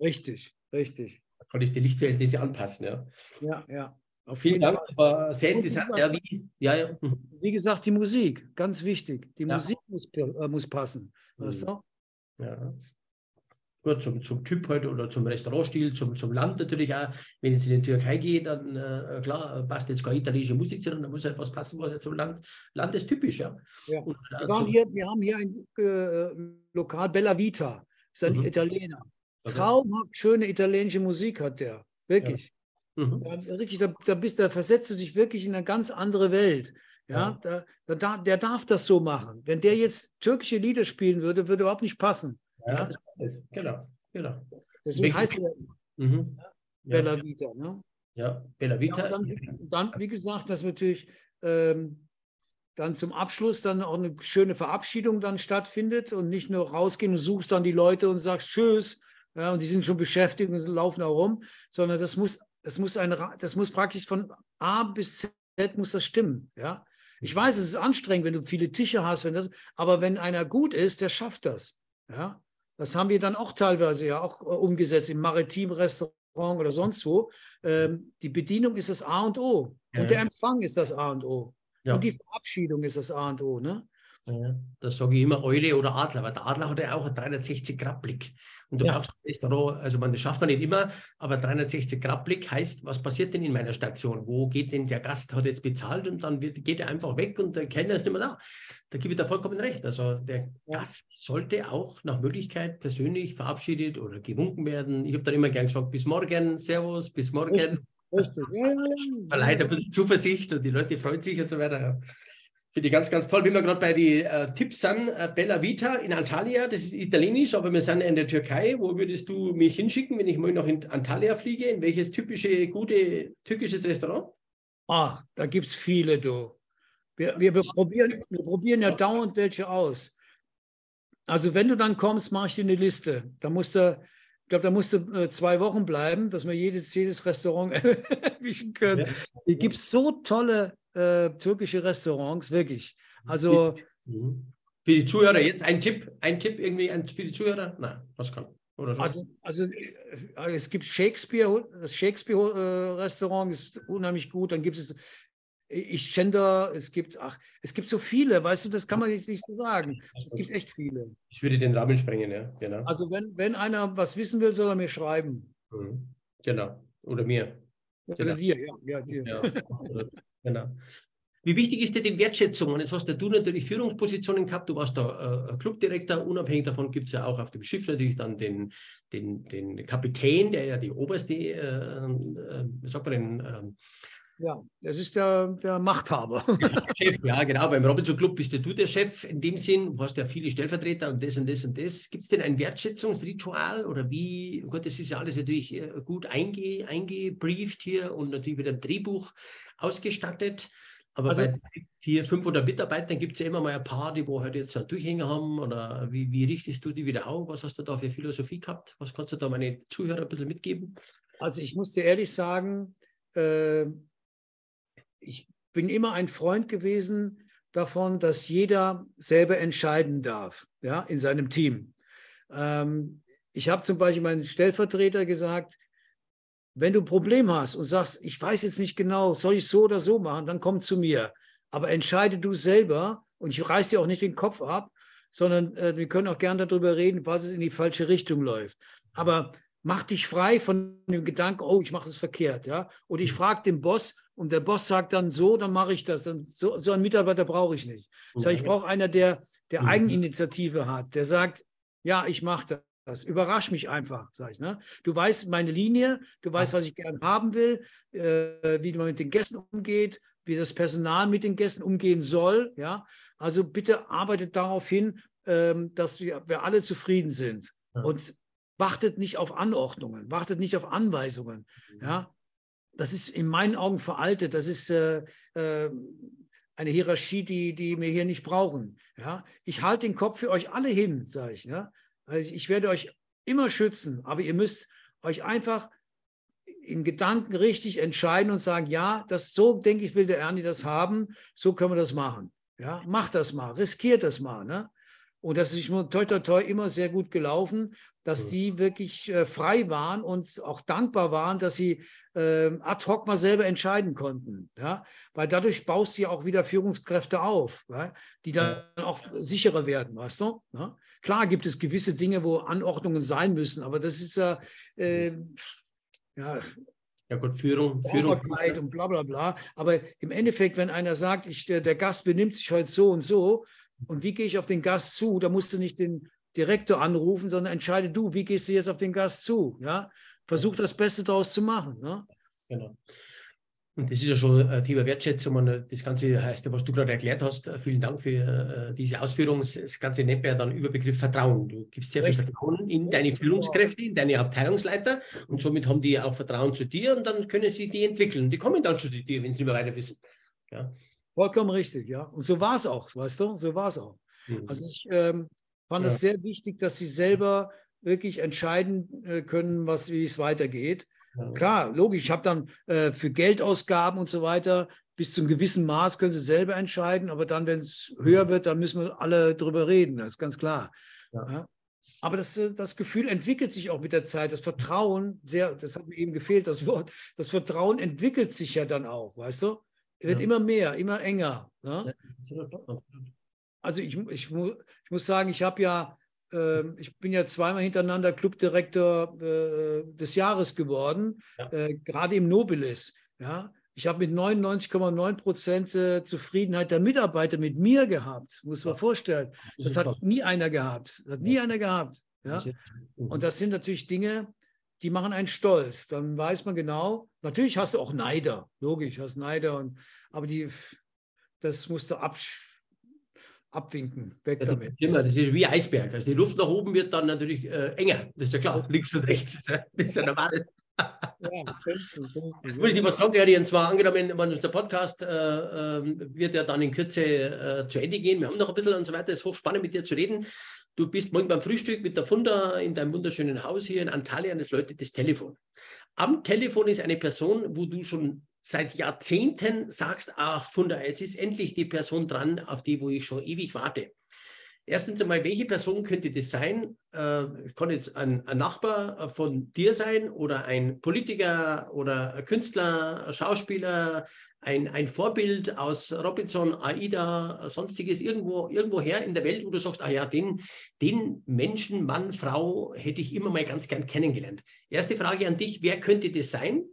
Richtig, richtig. Da kann ich die Lichtverhältnisse anpassen. Ja, ja. ja. Auf Vielen Dank, war sehr interessant. Ja, wie, ja, ja. wie, gesagt, die Musik, ganz wichtig. Die ja. Musik muss, äh, muss passen. Weißt mhm. du? Ja. Gut, zum, zum Typ heute oder zum Restaurantstil, zum, zum Land natürlich auch. Wenn jetzt in die Türkei geht, dann äh, klar, passt jetzt keine italienische Musik, sondern da muss halt was passen, was jetzt zum Land, Land ist typisch. Ja. ja. Und, äh, wir, hier, wir haben hier ein äh, Lokal Bella Vita, ist ein mhm. Italiener. Okay. Traumhaft schöne italienische Musik hat der, wirklich. Mhm. Da, richtig, da, da, bist, da versetzt du dich wirklich in eine ganz andere Welt. Ja, ja. Da, da, der darf das so machen. Wenn der jetzt türkische Lieder spielen würde, würde überhaupt nicht passen. Ja, ja? genau, genau. Deswegen heißt er mhm. Bella Vita. Ne? Ja, Bella Vita. Dann, dann, wie gesagt, dass natürlich ähm, dann zum Abschluss dann auch eine schöne Verabschiedung dann stattfindet und nicht nur rausgehen und suchst dann die Leute und sagst Tschüss. Ja, und die sind schon beschäftigt und laufen auch rum, sondern das muss das muss, ein, das muss praktisch von A bis Z muss das stimmen. Ja? Ich weiß, es ist anstrengend, wenn du viele Tische hast, wenn das, aber wenn einer gut ist, der schafft das. Ja? Das haben wir dann auch teilweise ja auch äh, umgesetzt im maritimen Restaurant oder sonst wo. Ähm, die Bedienung ist das A und O. Ja. Und der Empfang ist das A und O. Ja. Und die Verabschiedung ist das A und O. Ne? Ja, das sage ich immer Eule oder Adler, weil der Adler hat ja auch einen 360-Grad-Blick. Und du ja. brauchst ein Restaurant, also man, das schafft man nicht immer, aber 360-Grad-Blick heißt, was passiert denn in meiner Station? Wo geht denn der Gast, hat jetzt bezahlt und dann wird, geht er einfach weg und der Kellner ist nicht mehr da. Da gebe ich da vollkommen recht. Also der. Gast sollte auch nach Möglichkeit persönlich verabschiedet oder gewunken werden. Ich habe dann immer gern gesagt, bis morgen, Servus, bis morgen. Richtig. Richtig. [LAUGHS] Verleiht ein bisschen Zuversicht und die Leute freuen sich und so weiter. Finde ich ganz, ganz toll. Wenn wir gerade bei den äh, Tipps sind, äh, Bella Vita in Antalya, das ist italienisch, aber wir sind in der Türkei. Wo würdest du mich hinschicken, wenn ich mal nach Antalya fliege? In welches typische, gute türkisches Restaurant? Ah, da gibt es viele, du. Wir, wir, wir, probieren, wir probieren ja dauernd welche aus. Also wenn du dann kommst, mache ich dir eine Liste. Da musst du, ich glaube, da musst du äh, zwei Wochen bleiben, dass wir jedes, jedes Restaurant [LAUGHS] erwischen können. Ja. Hier gibt es so tolle äh, türkische Restaurants, wirklich. Also. Mhm. Für die Zuhörer jetzt ein Tipp, ein Tipp irgendwie für die Zuhörer? Nein, was kann? Also, also äh, es gibt Shakespeare, das Shakespeare-Restaurant ist unheimlich gut. Dann gibt es ich gender, es gibt, ach, es gibt so viele, weißt du, das kann man nicht, nicht so sagen. Es gibt echt viele. Ich würde den Rahmen sprengen, ja, genau. Also wenn, wenn einer was wissen will, soll er mir schreiben. Mhm. Genau. Oder mir. Oder genau. dir, ja. ja, dir. ja. [LAUGHS] genau. Wie wichtig ist dir die Wertschätzung? Und jetzt hast du natürlich Führungspositionen gehabt, du warst da äh, Clubdirektor, unabhängig davon gibt es ja auch auf dem Schiff natürlich dann den, den, den Kapitän, der ja die oberste, äh, äh, sagt man den, äh, ja, das ist der, der Machthaber. [LAUGHS] [LAUGHS] Chef, ja, genau. Beim Robinson Club bist ja du der Chef in dem Sinn. Du hast ja viele Stellvertreter und das und das und das. Gibt es denn ein Wertschätzungsritual oder wie? Oh Gott, das ist ja alles natürlich äh, gut einge, eingebrieft hier und natürlich mit einem Drehbuch ausgestattet. Aber also, bei vier, 500 Mitarbeitern gibt es ja immer mal ein paar, die wo halt jetzt einen Durchhänger haben. Oder wie, wie richtest du die wieder auf? Was hast du da für Philosophie gehabt? Was kannst du da meine Zuhörer ein bisschen mitgeben? Also ich muss dir ehrlich sagen, äh, ich bin immer ein Freund gewesen davon, dass jeder selber entscheiden darf, ja, in seinem Team. Ähm, ich habe zum Beispiel meinen Stellvertreter gesagt, wenn du ein Problem hast und sagst, ich weiß jetzt nicht genau, soll ich so oder so machen, dann komm zu mir. Aber entscheide du selber und ich reiß dir auch nicht den Kopf ab, sondern äh, wir können auch gerne darüber reden, was es in die falsche Richtung läuft. Aber mach dich frei von dem Gedanken, oh, ich mache es verkehrt, ja. Und ich frage den Boss, und der Boss sagt dann so, dann mache ich das. Dann, so, so einen Mitarbeiter brauche ich nicht. Ich, sage, ich brauche einer, der, der mhm. Eigeninitiative hat, der sagt, ja, ich mache das. Überrasch mich einfach, sage ich. Ne? Du weißt meine Linie, du weißt, was ich gerne haben will, äh, wie man mit den Gästen umgeht, wie das Personal mit den Gästen umgehen soll. Ja? Also bitte arbeitet darauf hin, ähm, dass wir, wir alle zufrieden sind. Ja. Und wartet nicht auf Anordnungen, wartet nicht auf Anweisungen. Mhm. Ja? Das ist in meinen Augen veraltet. Das ist äh, äh, eine Hierarchie, die, die wir hier nicht brauchen. Ja? Ich halte den Kopf für euch alle hin, sage ich. Ja? Also ich werde euch immer schützen, aber ihr müsst euch einfach in Gedanken richtig entscheiden und sagen, ja, das so denke ich, will der Ernie das haben, so können wir das machen. Ja, macht das mal, riskiert das mal. Ne? Und das ist toi, toi, toi immer sehr gut gelaufen, dass die wirklich äh, frei waren und auch dankbar waren, dass sie äh, ad hoc mal selber entscheiden konnten. Ja? Weil dadurch baust du ja auch wieder Führungskräfte auf, ja? die dann auch sicherer werden, weißt du? Ja? Klar gibt es gewisse Dinge, wo Anordnungen sein müssen, aber das ist ja, äh, ja, ja gut, Führung, Führung. und bla bla bla. Aber im Endeffekt, wenn einer sagt, ich, der, der Gast benimmt sich heute so und so, und wie gehe ich auf den Gast zu, da musst du nicht den Direktor anrufen, sondern entscheide du, wie gehst du jetzt auf den Gast zu. Ja? versucht das Beste daraus zu machen. Ne? Genau. Und das ist ja schon ein Thema Wertschätzung. Und das Ganze heißt, was du gerade erklärt hast, vielen Dank für äh, diese Ausführung. Das Ganze nennt man ja dann Überbegriff Vertrauen. Du gibst sehr Richtig. viel Vertrauen in deine Führungskräfte, in deine Abteilungsleiter und somit haben die auch Vertrauen zu dir und dann können sie die entwickeln. Die kommen dann schon zu dir, wenn sie nicht mehr weiter wissen. Ja. Vollkommen richtig, ja. Und so war es auch, weißt du? So war es auch. Mhm. Also ich ähm, fand es ja. sehr wichtig, dass sie selber wirklich entscheiden äh, können, was, wie es weitergeht. Ja. Klar, logisch, ich habe dann äh, für Geldausgaben und so weiter bis zum gewissen Maß können sie selber entscheiden, aber dann, wenn es höher wird, dann müssen wir alle drüber reden, das ist ganz klar. Ja. Ja. Aber das, äh, das Gefühl entwickelt sich auch mit der Zeit. Das Vertrauen, sehr, das hat mir eben gefehlt, das Wort. Das Vertrauen entwickelt sich ja dann auch, weißt du? Wird ja. immer mehr, immer enger. Ne? Also ich, ich, ich muss sagen, ich habe ja, äh, ich bin ja zweimal hintereinander Clubdirektor äh, des Jahres geworden, ja. äh, gerade im Nobilis. Ja? Ich habe mit 99,9 Prozent äh, Zufriedenheit der Mitarbeiter mit mir gehabt. Muss man vorstellen. Das hat nie einer gehabt. Das hat nie einer gehabt. Ja? Und das sind natürlich Dinge, die machen einen stolz. Dann weiß man genau, natürlich hast du auch Neider, logisch, hast Neider, und, aber die, das musst du ab, abwinken, weg ja, damit. Das ist wie Eisberg. Also die Luft nach oben wird dann natürlich äh, enger, das ist ja klar, links und rechts, [LAUGHS] das ist ja normal. Jetzt muss ich dir was fragen, Harry, und zwar angenommen, unser Podcast äh, äh, wird ja dann in Kürze äh, zu Ende gehen. Wir haben noch ein bisschen und so weiter. Es ist hochspannend, mit dir zu reden. Du bist morgen beim Frühstück mit der Funda in deinem wunderschönen Haus hier in Antalya und es läutet das Telefon. Am Telefon ist eine Person, wo du schon seit Jahrzehnten sagst, ach Funda, jetzt ist endlich die Person dran, auf die, wo ich schon ewig warte. Erstens einmal, welche Person könnte das sein? Äh, kann jetzt ein, ein, Nachbar von dir sein oder ein Politiker oder ein Künstler, ein Schauspieler, ein, ein Vorbild aus Robinson, AIDA, sonstiges, irgendwo, irgendwo her in der Welt, wo du sagst, ah ja, den, den Menschen, Mann, Frau hätte ich immer mal ganz gern kennengelernt. Erste Frage an dich, wer könnte das sein?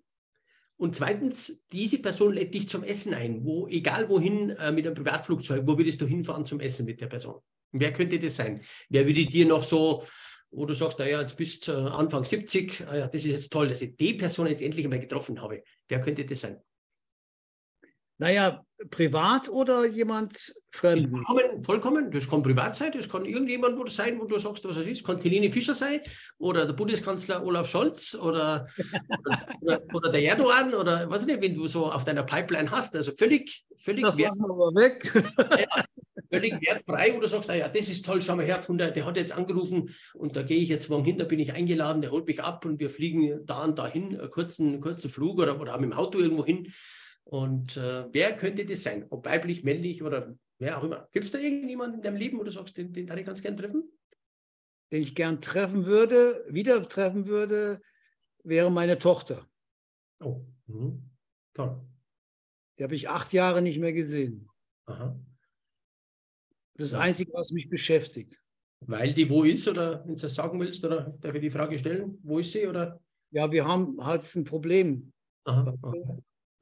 Und zweitens, diese Person lädt dich zum Essen ein, wo, egal wohin, äh, mit einem Privatflugzeug, wo würdest du hinfahren zum Essen mit der Person? Wer könnte das sein? Wer würde dir noch so, wo du sagst, naja, jetzt bist du Anfang 70, ja, das ist jetzt toll, dass ich die Person jetzt endlich einmal getroffen habe. Wer könnte das sein? Naja, privat oder jemand fremd? Vollkommen, vollkommen. Das kann privat sein, das kann irgendjemand wo sein, wo du sagst, was es ist. Kann Helene Fischer sein oder der Bundeskanzler Olaf Scholz oder, oder, oder, der Erdogan oder was nicht, wenn du so auf deiner Pipeline hast. Also völlig, völlig. Das lassen wir aber weg. [LAUGHS] Ja, völlig wertfrei, wo du sagst, ah ja, das ist toll, schau mal her, der, der hat jetzt angerufen und da gehe ich jetzt morgen hin, da bin ich eingeladen, der holt mich ab und wir fliegen da und dahin, einen kurzen, kurzen Flug oder, oder mit dem Auto irgendwo hin. Und äh, wer könnte das sein? Ob weiblich, männlich oder wer auch immer. Gibt es da irgendjemanden in deinem Leben, wo du sagst, den, den darf ich ganz gern treffen? Den ich gern treffen würde, wieder treffen würde, wäre meine Tochter. Oh, mhm. toll. Die habe ich acht Jahre nicht mehr gesehen. Aha. Das das Einzige, was mich beschäftigt. Weil die wo ist oder wenn du das sagen willst oder darf ich die Frage stellen, wo ist sie oder? Ja, wir haben halt ein Problem. Aha, okay.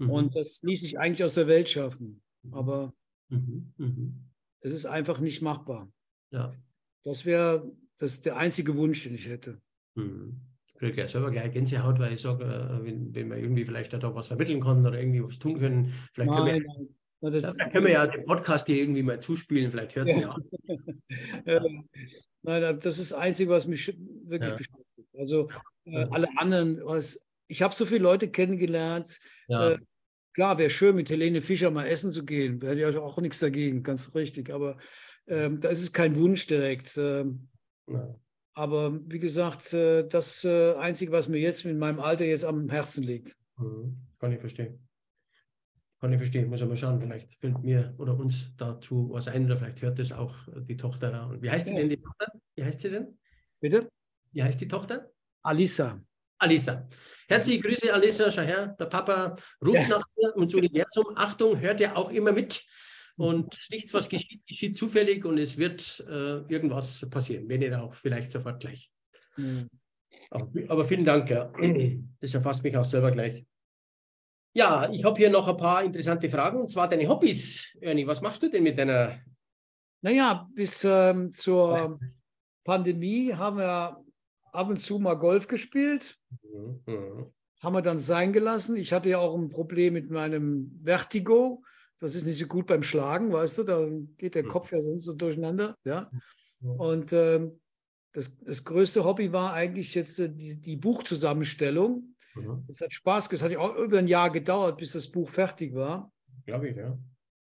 Mhm. Und das ließ sich eigentlich aus der Welt schaffen. Aber mhm. Mhm. es ist einfach nicht machbar. Ja. Das wäre das der einzige Wunsch, den ich hätte. Mhm. Ich ja selber gleich Gänsehaut, weil ich sage, äh, wenn, wenn man irgendwie vielleicht da was vermitteln kann oder irgendwie was tun können, vielleicht nein, können wir, na, das da können wir ja den Podcast hier irgendwie mal zuspielen, vielleicht hört es ja. ja [LAUGHS] Nein, das ist das Einzige, was mich wirklich ja. beschäftigt. Also äh, alle anderen, was, ich habe so viele Leute kennengelernt. Ja. Äh, klar, wäre schön, mit Helene Fischer mal essen zu gehen. Wäre ja auch nichts dagegen, ganz richtig. Aber ähm, da ist es kein Wunsch direkt. Ähm, aber wie gesagt, äh, das äh, Einzige, was mir jetzt mit meinem Alter jetzt am Herzen liegt. Mhm. Kann ich verstehen. Kann ich verstehen, muss mal schauen. Vielleicht fällt mir oder uns dazu was ein oder vielleicht hört es auch die Tochter. Wie heißt sie denn, die Tochter? Wie heißt sie denn? Bitte? Wie heißt die Tochter? Alisa. Alisa. Herzliche Grüße, Alisa. Schau her, der Papa ruft ja. nach dir ins Universum. Achtung, hört er auch immer mit. Und nichts, was geschieht, geschieht zufällig und es wird äh, irgendwas passieren, wenn nicht auch vielleicht sofort gleich. Mhm. Aber, aber, vielen Dank, ja. Das erfasst mich auch selber gleich. Ja, ich habe hier noch ein paar interessante Fragen, und zwar deine Hobbys. Ernie, was machst du denn mit deiner? Naja, bis ähm, zur Pandemie haben wir ab und zu mal Golf gespielt. Mhm. Haben wir dann sein gelassen. Ich hatte ja auch ein Problem mit meinem Vertigo. Das ist nicht so gut beim Schlagen, weißt du, da geht der mhm. Kopf ja sonst so durcheinander. Ja? Mhm. Und ähm, das, das größte Hobby war eigentlich jetzt äh, die, die Buchzusammenstellung. Mhm. Es hat Spaß gemacht. Es hat ja auch über ein Jahr gedauert, bis das Buch fertig war. Glaube ich, ja.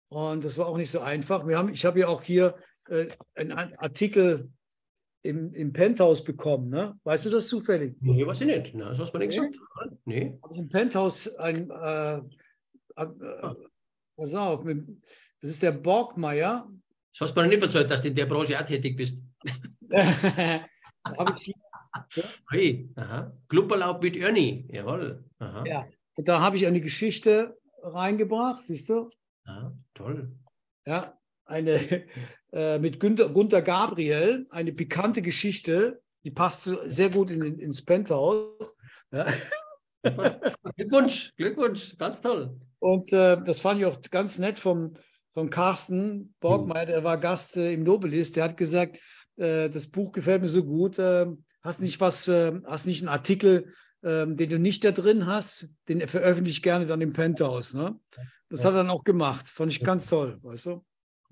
Und das war auch nicht so einfach. Wir haben, ich habe ja auch hier äh, einen Artikel im, im Penthouse bekommen. Ne? Weißt du das zufällig? Nee, weiß ich nicht. Na, das hast du mir nicht gesagt. Nee. Also im Penthouse ein, äh, äh, ah. pass auf, das ist der Borgmeier. Das hast du mir nicht erzählt, dass du in der Branche auch tätig bist. [LAUGHS] habe ich ja. Hey, aha. Cluburlaub mit Ernie, jawohl. Aha. Ja, und da habe ich eine Geschichte reingebracht, siehst du? Ja, toll. Ja, eine [LAUGHS] äh, mit Günter, Gunter Gabriel, eine pikante Geschichte, die passt sehr gut in, ins Penthouse. Ja. [LAUGHS] Glückwunsch, Glückwunsch, ganz toll. Und äh, das fand ich auch ganz nett vom, vom Carsten Borgmeier, der war Gast äh, im Nobelis, der hat gesagt, äh, das Buch gefällt mir so gut, äh, hast nicht was, äh, hast nicht einen Artikel, ähm, den du nicht da drin hast, den veröffentliche ich gerne dann im Penthouse. Ne? Das hat er dann auch gemacht, fand ich ganz toll, weißt du?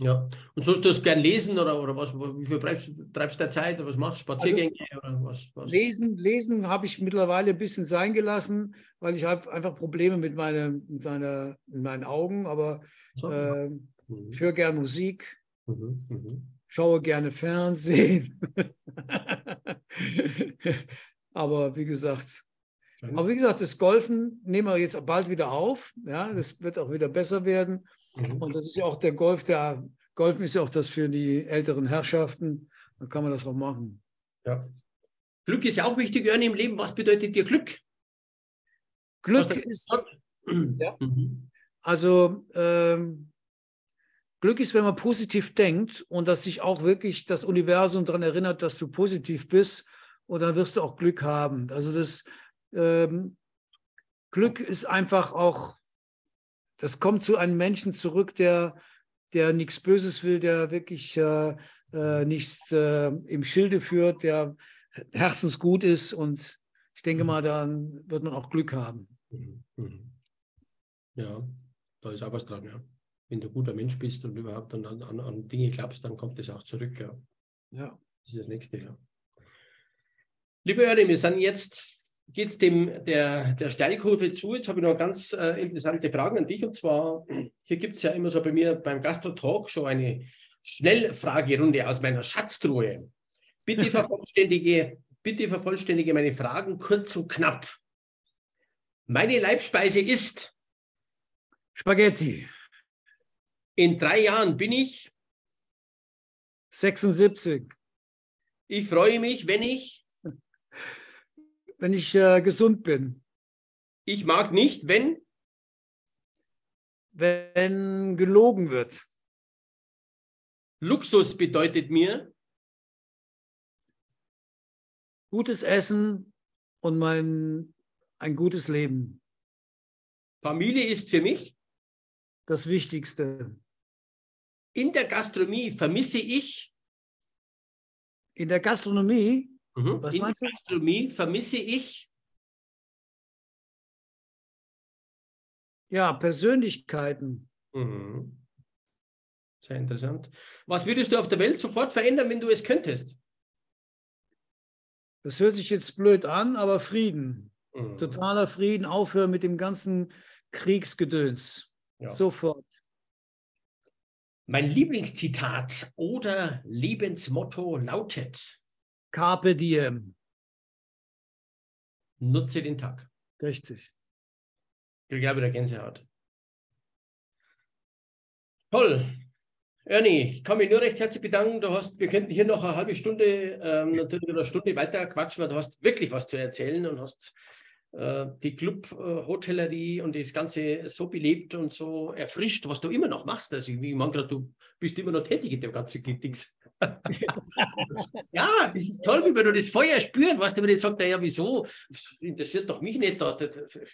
Ja, und sollst du das gern lesen oder, oder was? Wie viel treibst, treibst du der Zeit oder was machst du? Spaziergänge also, oder was, was? Lesen, lesen habe ich mittlerweile ein bisschen sein gelassen, weil ich habe einfach Probleme mit, meine, mit, meiner, mit meinen Augen, aber so. äh, mhm. ich höre gern Musik, mhm. Mhm. schaue gerne Fernsehen. [LAUGHS] aber wie gesagt, aber wie gesagt, das Golfen nehmen wir jetzt bald wieder auf. Ja, das wird auch wieder besser werden. Mhm. Und das ist ja auch der Golf, der Golfen ist ja auch das für die älteren Herrschaften. Dann kann man das auch machen. Ja. Glück ist ja auch wichtig, Ernie, im Leben. Was bedeutet dir Glück? Glück ist. Ja. Mhm. Also ähm, Glück ist, wenn man positiv denkt und dass sich auch wirklich das Universum daran erinnert, dass du positiv bist und dann wirst du auch Glück haben. Also das ähm, Glück ist einfach auch das kommt zu einem Menschen zurück, der, der nichts Böses will, der wirklich äh, äh, nichts äh, im Schilde führt, der herzensgut ist. Und ich denke mal, dann wird man auch Glück haben. Mhm. Mhm. Ja, da ist auch was dran, ja. Wenn du ein guter Mensch bist und überhaupt an, an, an Dinge klappst, dann kommt das auch zurück, ja. Ja. Das ist das Nächste, ja. Liebe Hörer, wir sind jetzt geht es dem der, der Steilkurve zu. Jetzt habe ich noch ganz äh, interessante Fragen an dich. Und zwar, hier gibt es ja immer so bei mir beim Gastro-Talk schon eine Schnellfragerunde aus meiner Schatztruhe. Bitte [LAUGHS] vervollständige, bitte vervollständige meine Fragen kurz und knapp. Meine Leibspeise ist Spaghetti. In drei Jahren bin ich 76. Ich freue mich, wenn ich wenn ich äh, gesund bin. Ich mag nicht, wenn? Wenn gelogen wird. Luxus bedeutet mir? Gutes Essen und mein, ein gutes Leben. Familie ist für mich? Das Wichtigste. In der Gastronomie vermisse ich? In der Gastronomie Mhm. Was In meinst du? Gastronomie vermisse ich. Ja, Persönlichkeiten. Mhm. Sehr interessant. Was würdest du auf der Welt sofort verändern, wenn du es könntest? Das hört sich jetzt blöd an, aber Frieden. Mhm. Totaler Frieden, aufhören mit dem ganzen Kriegsgedöns. Ja. Sofort. Mein Lieblingszitat oder Lebensmotto lautet: Carpe diem. Nutze den Tag. Richtig. Ich glaube, der Gänsehaut. Toll. Ernie, ich kann mich nur recht herzlich bedanken. Du hast, wir könnten hier noch eine halbe Stunde, ähm, natürlich eine Stunde weiter quatschen, weil du hast wirklich was zu erzählen und hast äh, die Club-Hotellerie und das Ganze so belebt und so erfrischt, was du immer noch machst. Also ich meine gerade, du bist immer noch tätig in dem ganzen Dings. [LAUGHS] ja, es ist toll, wenn du das Feuer spürst, weißt du, wenn ich sage, naja, wieso, interessiert doch mich nicht,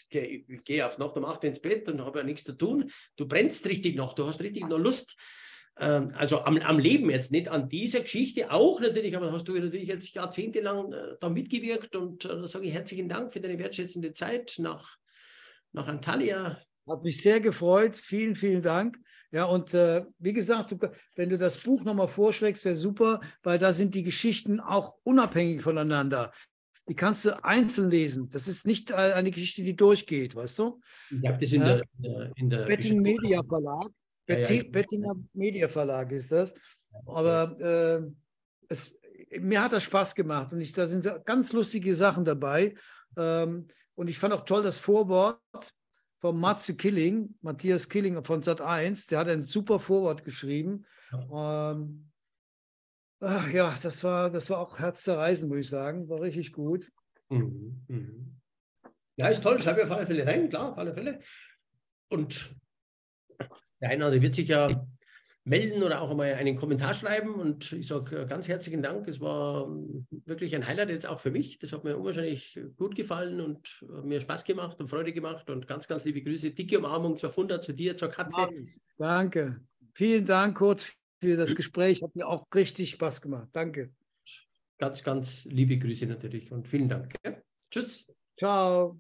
ich gehe auf Nacht um 8 ins Bett und habe ja nichts zu tun. Du brennst richtig noch, du hast richtig noch Lust ähm, also am, am, Leben jetzt, nicht an dieser Geschichte auch natürlich, aber hast du natürlich jetzt jahrzehntelang äh, da mitgewirkt und äh, da sage ich herzlichen Dank für deine wertschätzende Zeit nach, nach Antalya. Hat mich sehr gefreut. Vielen, vielen Dank. Ja, und äh, wie gesagt, du, wenn du das Buch nochmal vorschlägst, wäre super, weil da sind die Geschichten auch unabhängig voneinander. Die kannst du einzeln lesen. Das ist nicht eine Geschichte, die durchgeht, weißt du? Ich habe das in der, in der Betting Media Verlag ja, ja, Bettinger Media Verlag ist das. Aber äh, es, mir hat das Spaß gemacht und ich, da sind ganz lustige Sachen dabei. Ähm, und ich fand auch toll das Vorwort von Matze Killing, Matthias Killing von Sat1, der hat ein super Vorwort geschrieben. Ähm, Ach ja, das war, das war auch herzzerreißend, muss ich sagen. War richtig gut. Mhm, mhm. Ja, ist toll. Schreibe auf alle Fälle rein, klar, auf alle Fälle. Und der andere wird sich ja melden oder auch einmal einen Kommentar schreiben. Und ich sage ganz herzlichen Dank. Es war wirklich ein Highlight jetzt auch für mich. Das hat mir unwahrscheinlich gut gefallen und mir Spaß gemacht und Freude gemacht. Und ganz, ganz liebe Grüße. Dicke Umarmung zur Funda, zu dir, zur Katze. Danke. Vielen Dank, Kurt, für das Gespräch. Hat mir auch richtig Spaß gemacht. Danke. Ganz, ganz liebe Grüße natürlich und vielen Dank. Tschüss. Ciao.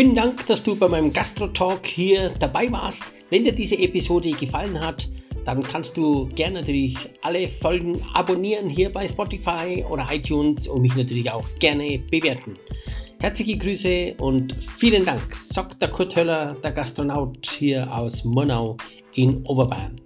Vielen Dank, dass du bei meinem Gastro-Talk hier dabei warst. Wenn dir diese Episode gefallen hat, dann kannst du gerne natürlich alle Folgen abonnieren hier bei Spotify oder iTunes und mich natürlich auch gerne bewerten. Herzliche Grüße und vielen Dank, sagt der Kurt Höller, der Gastronaut hier aus Monau in Oberbayern.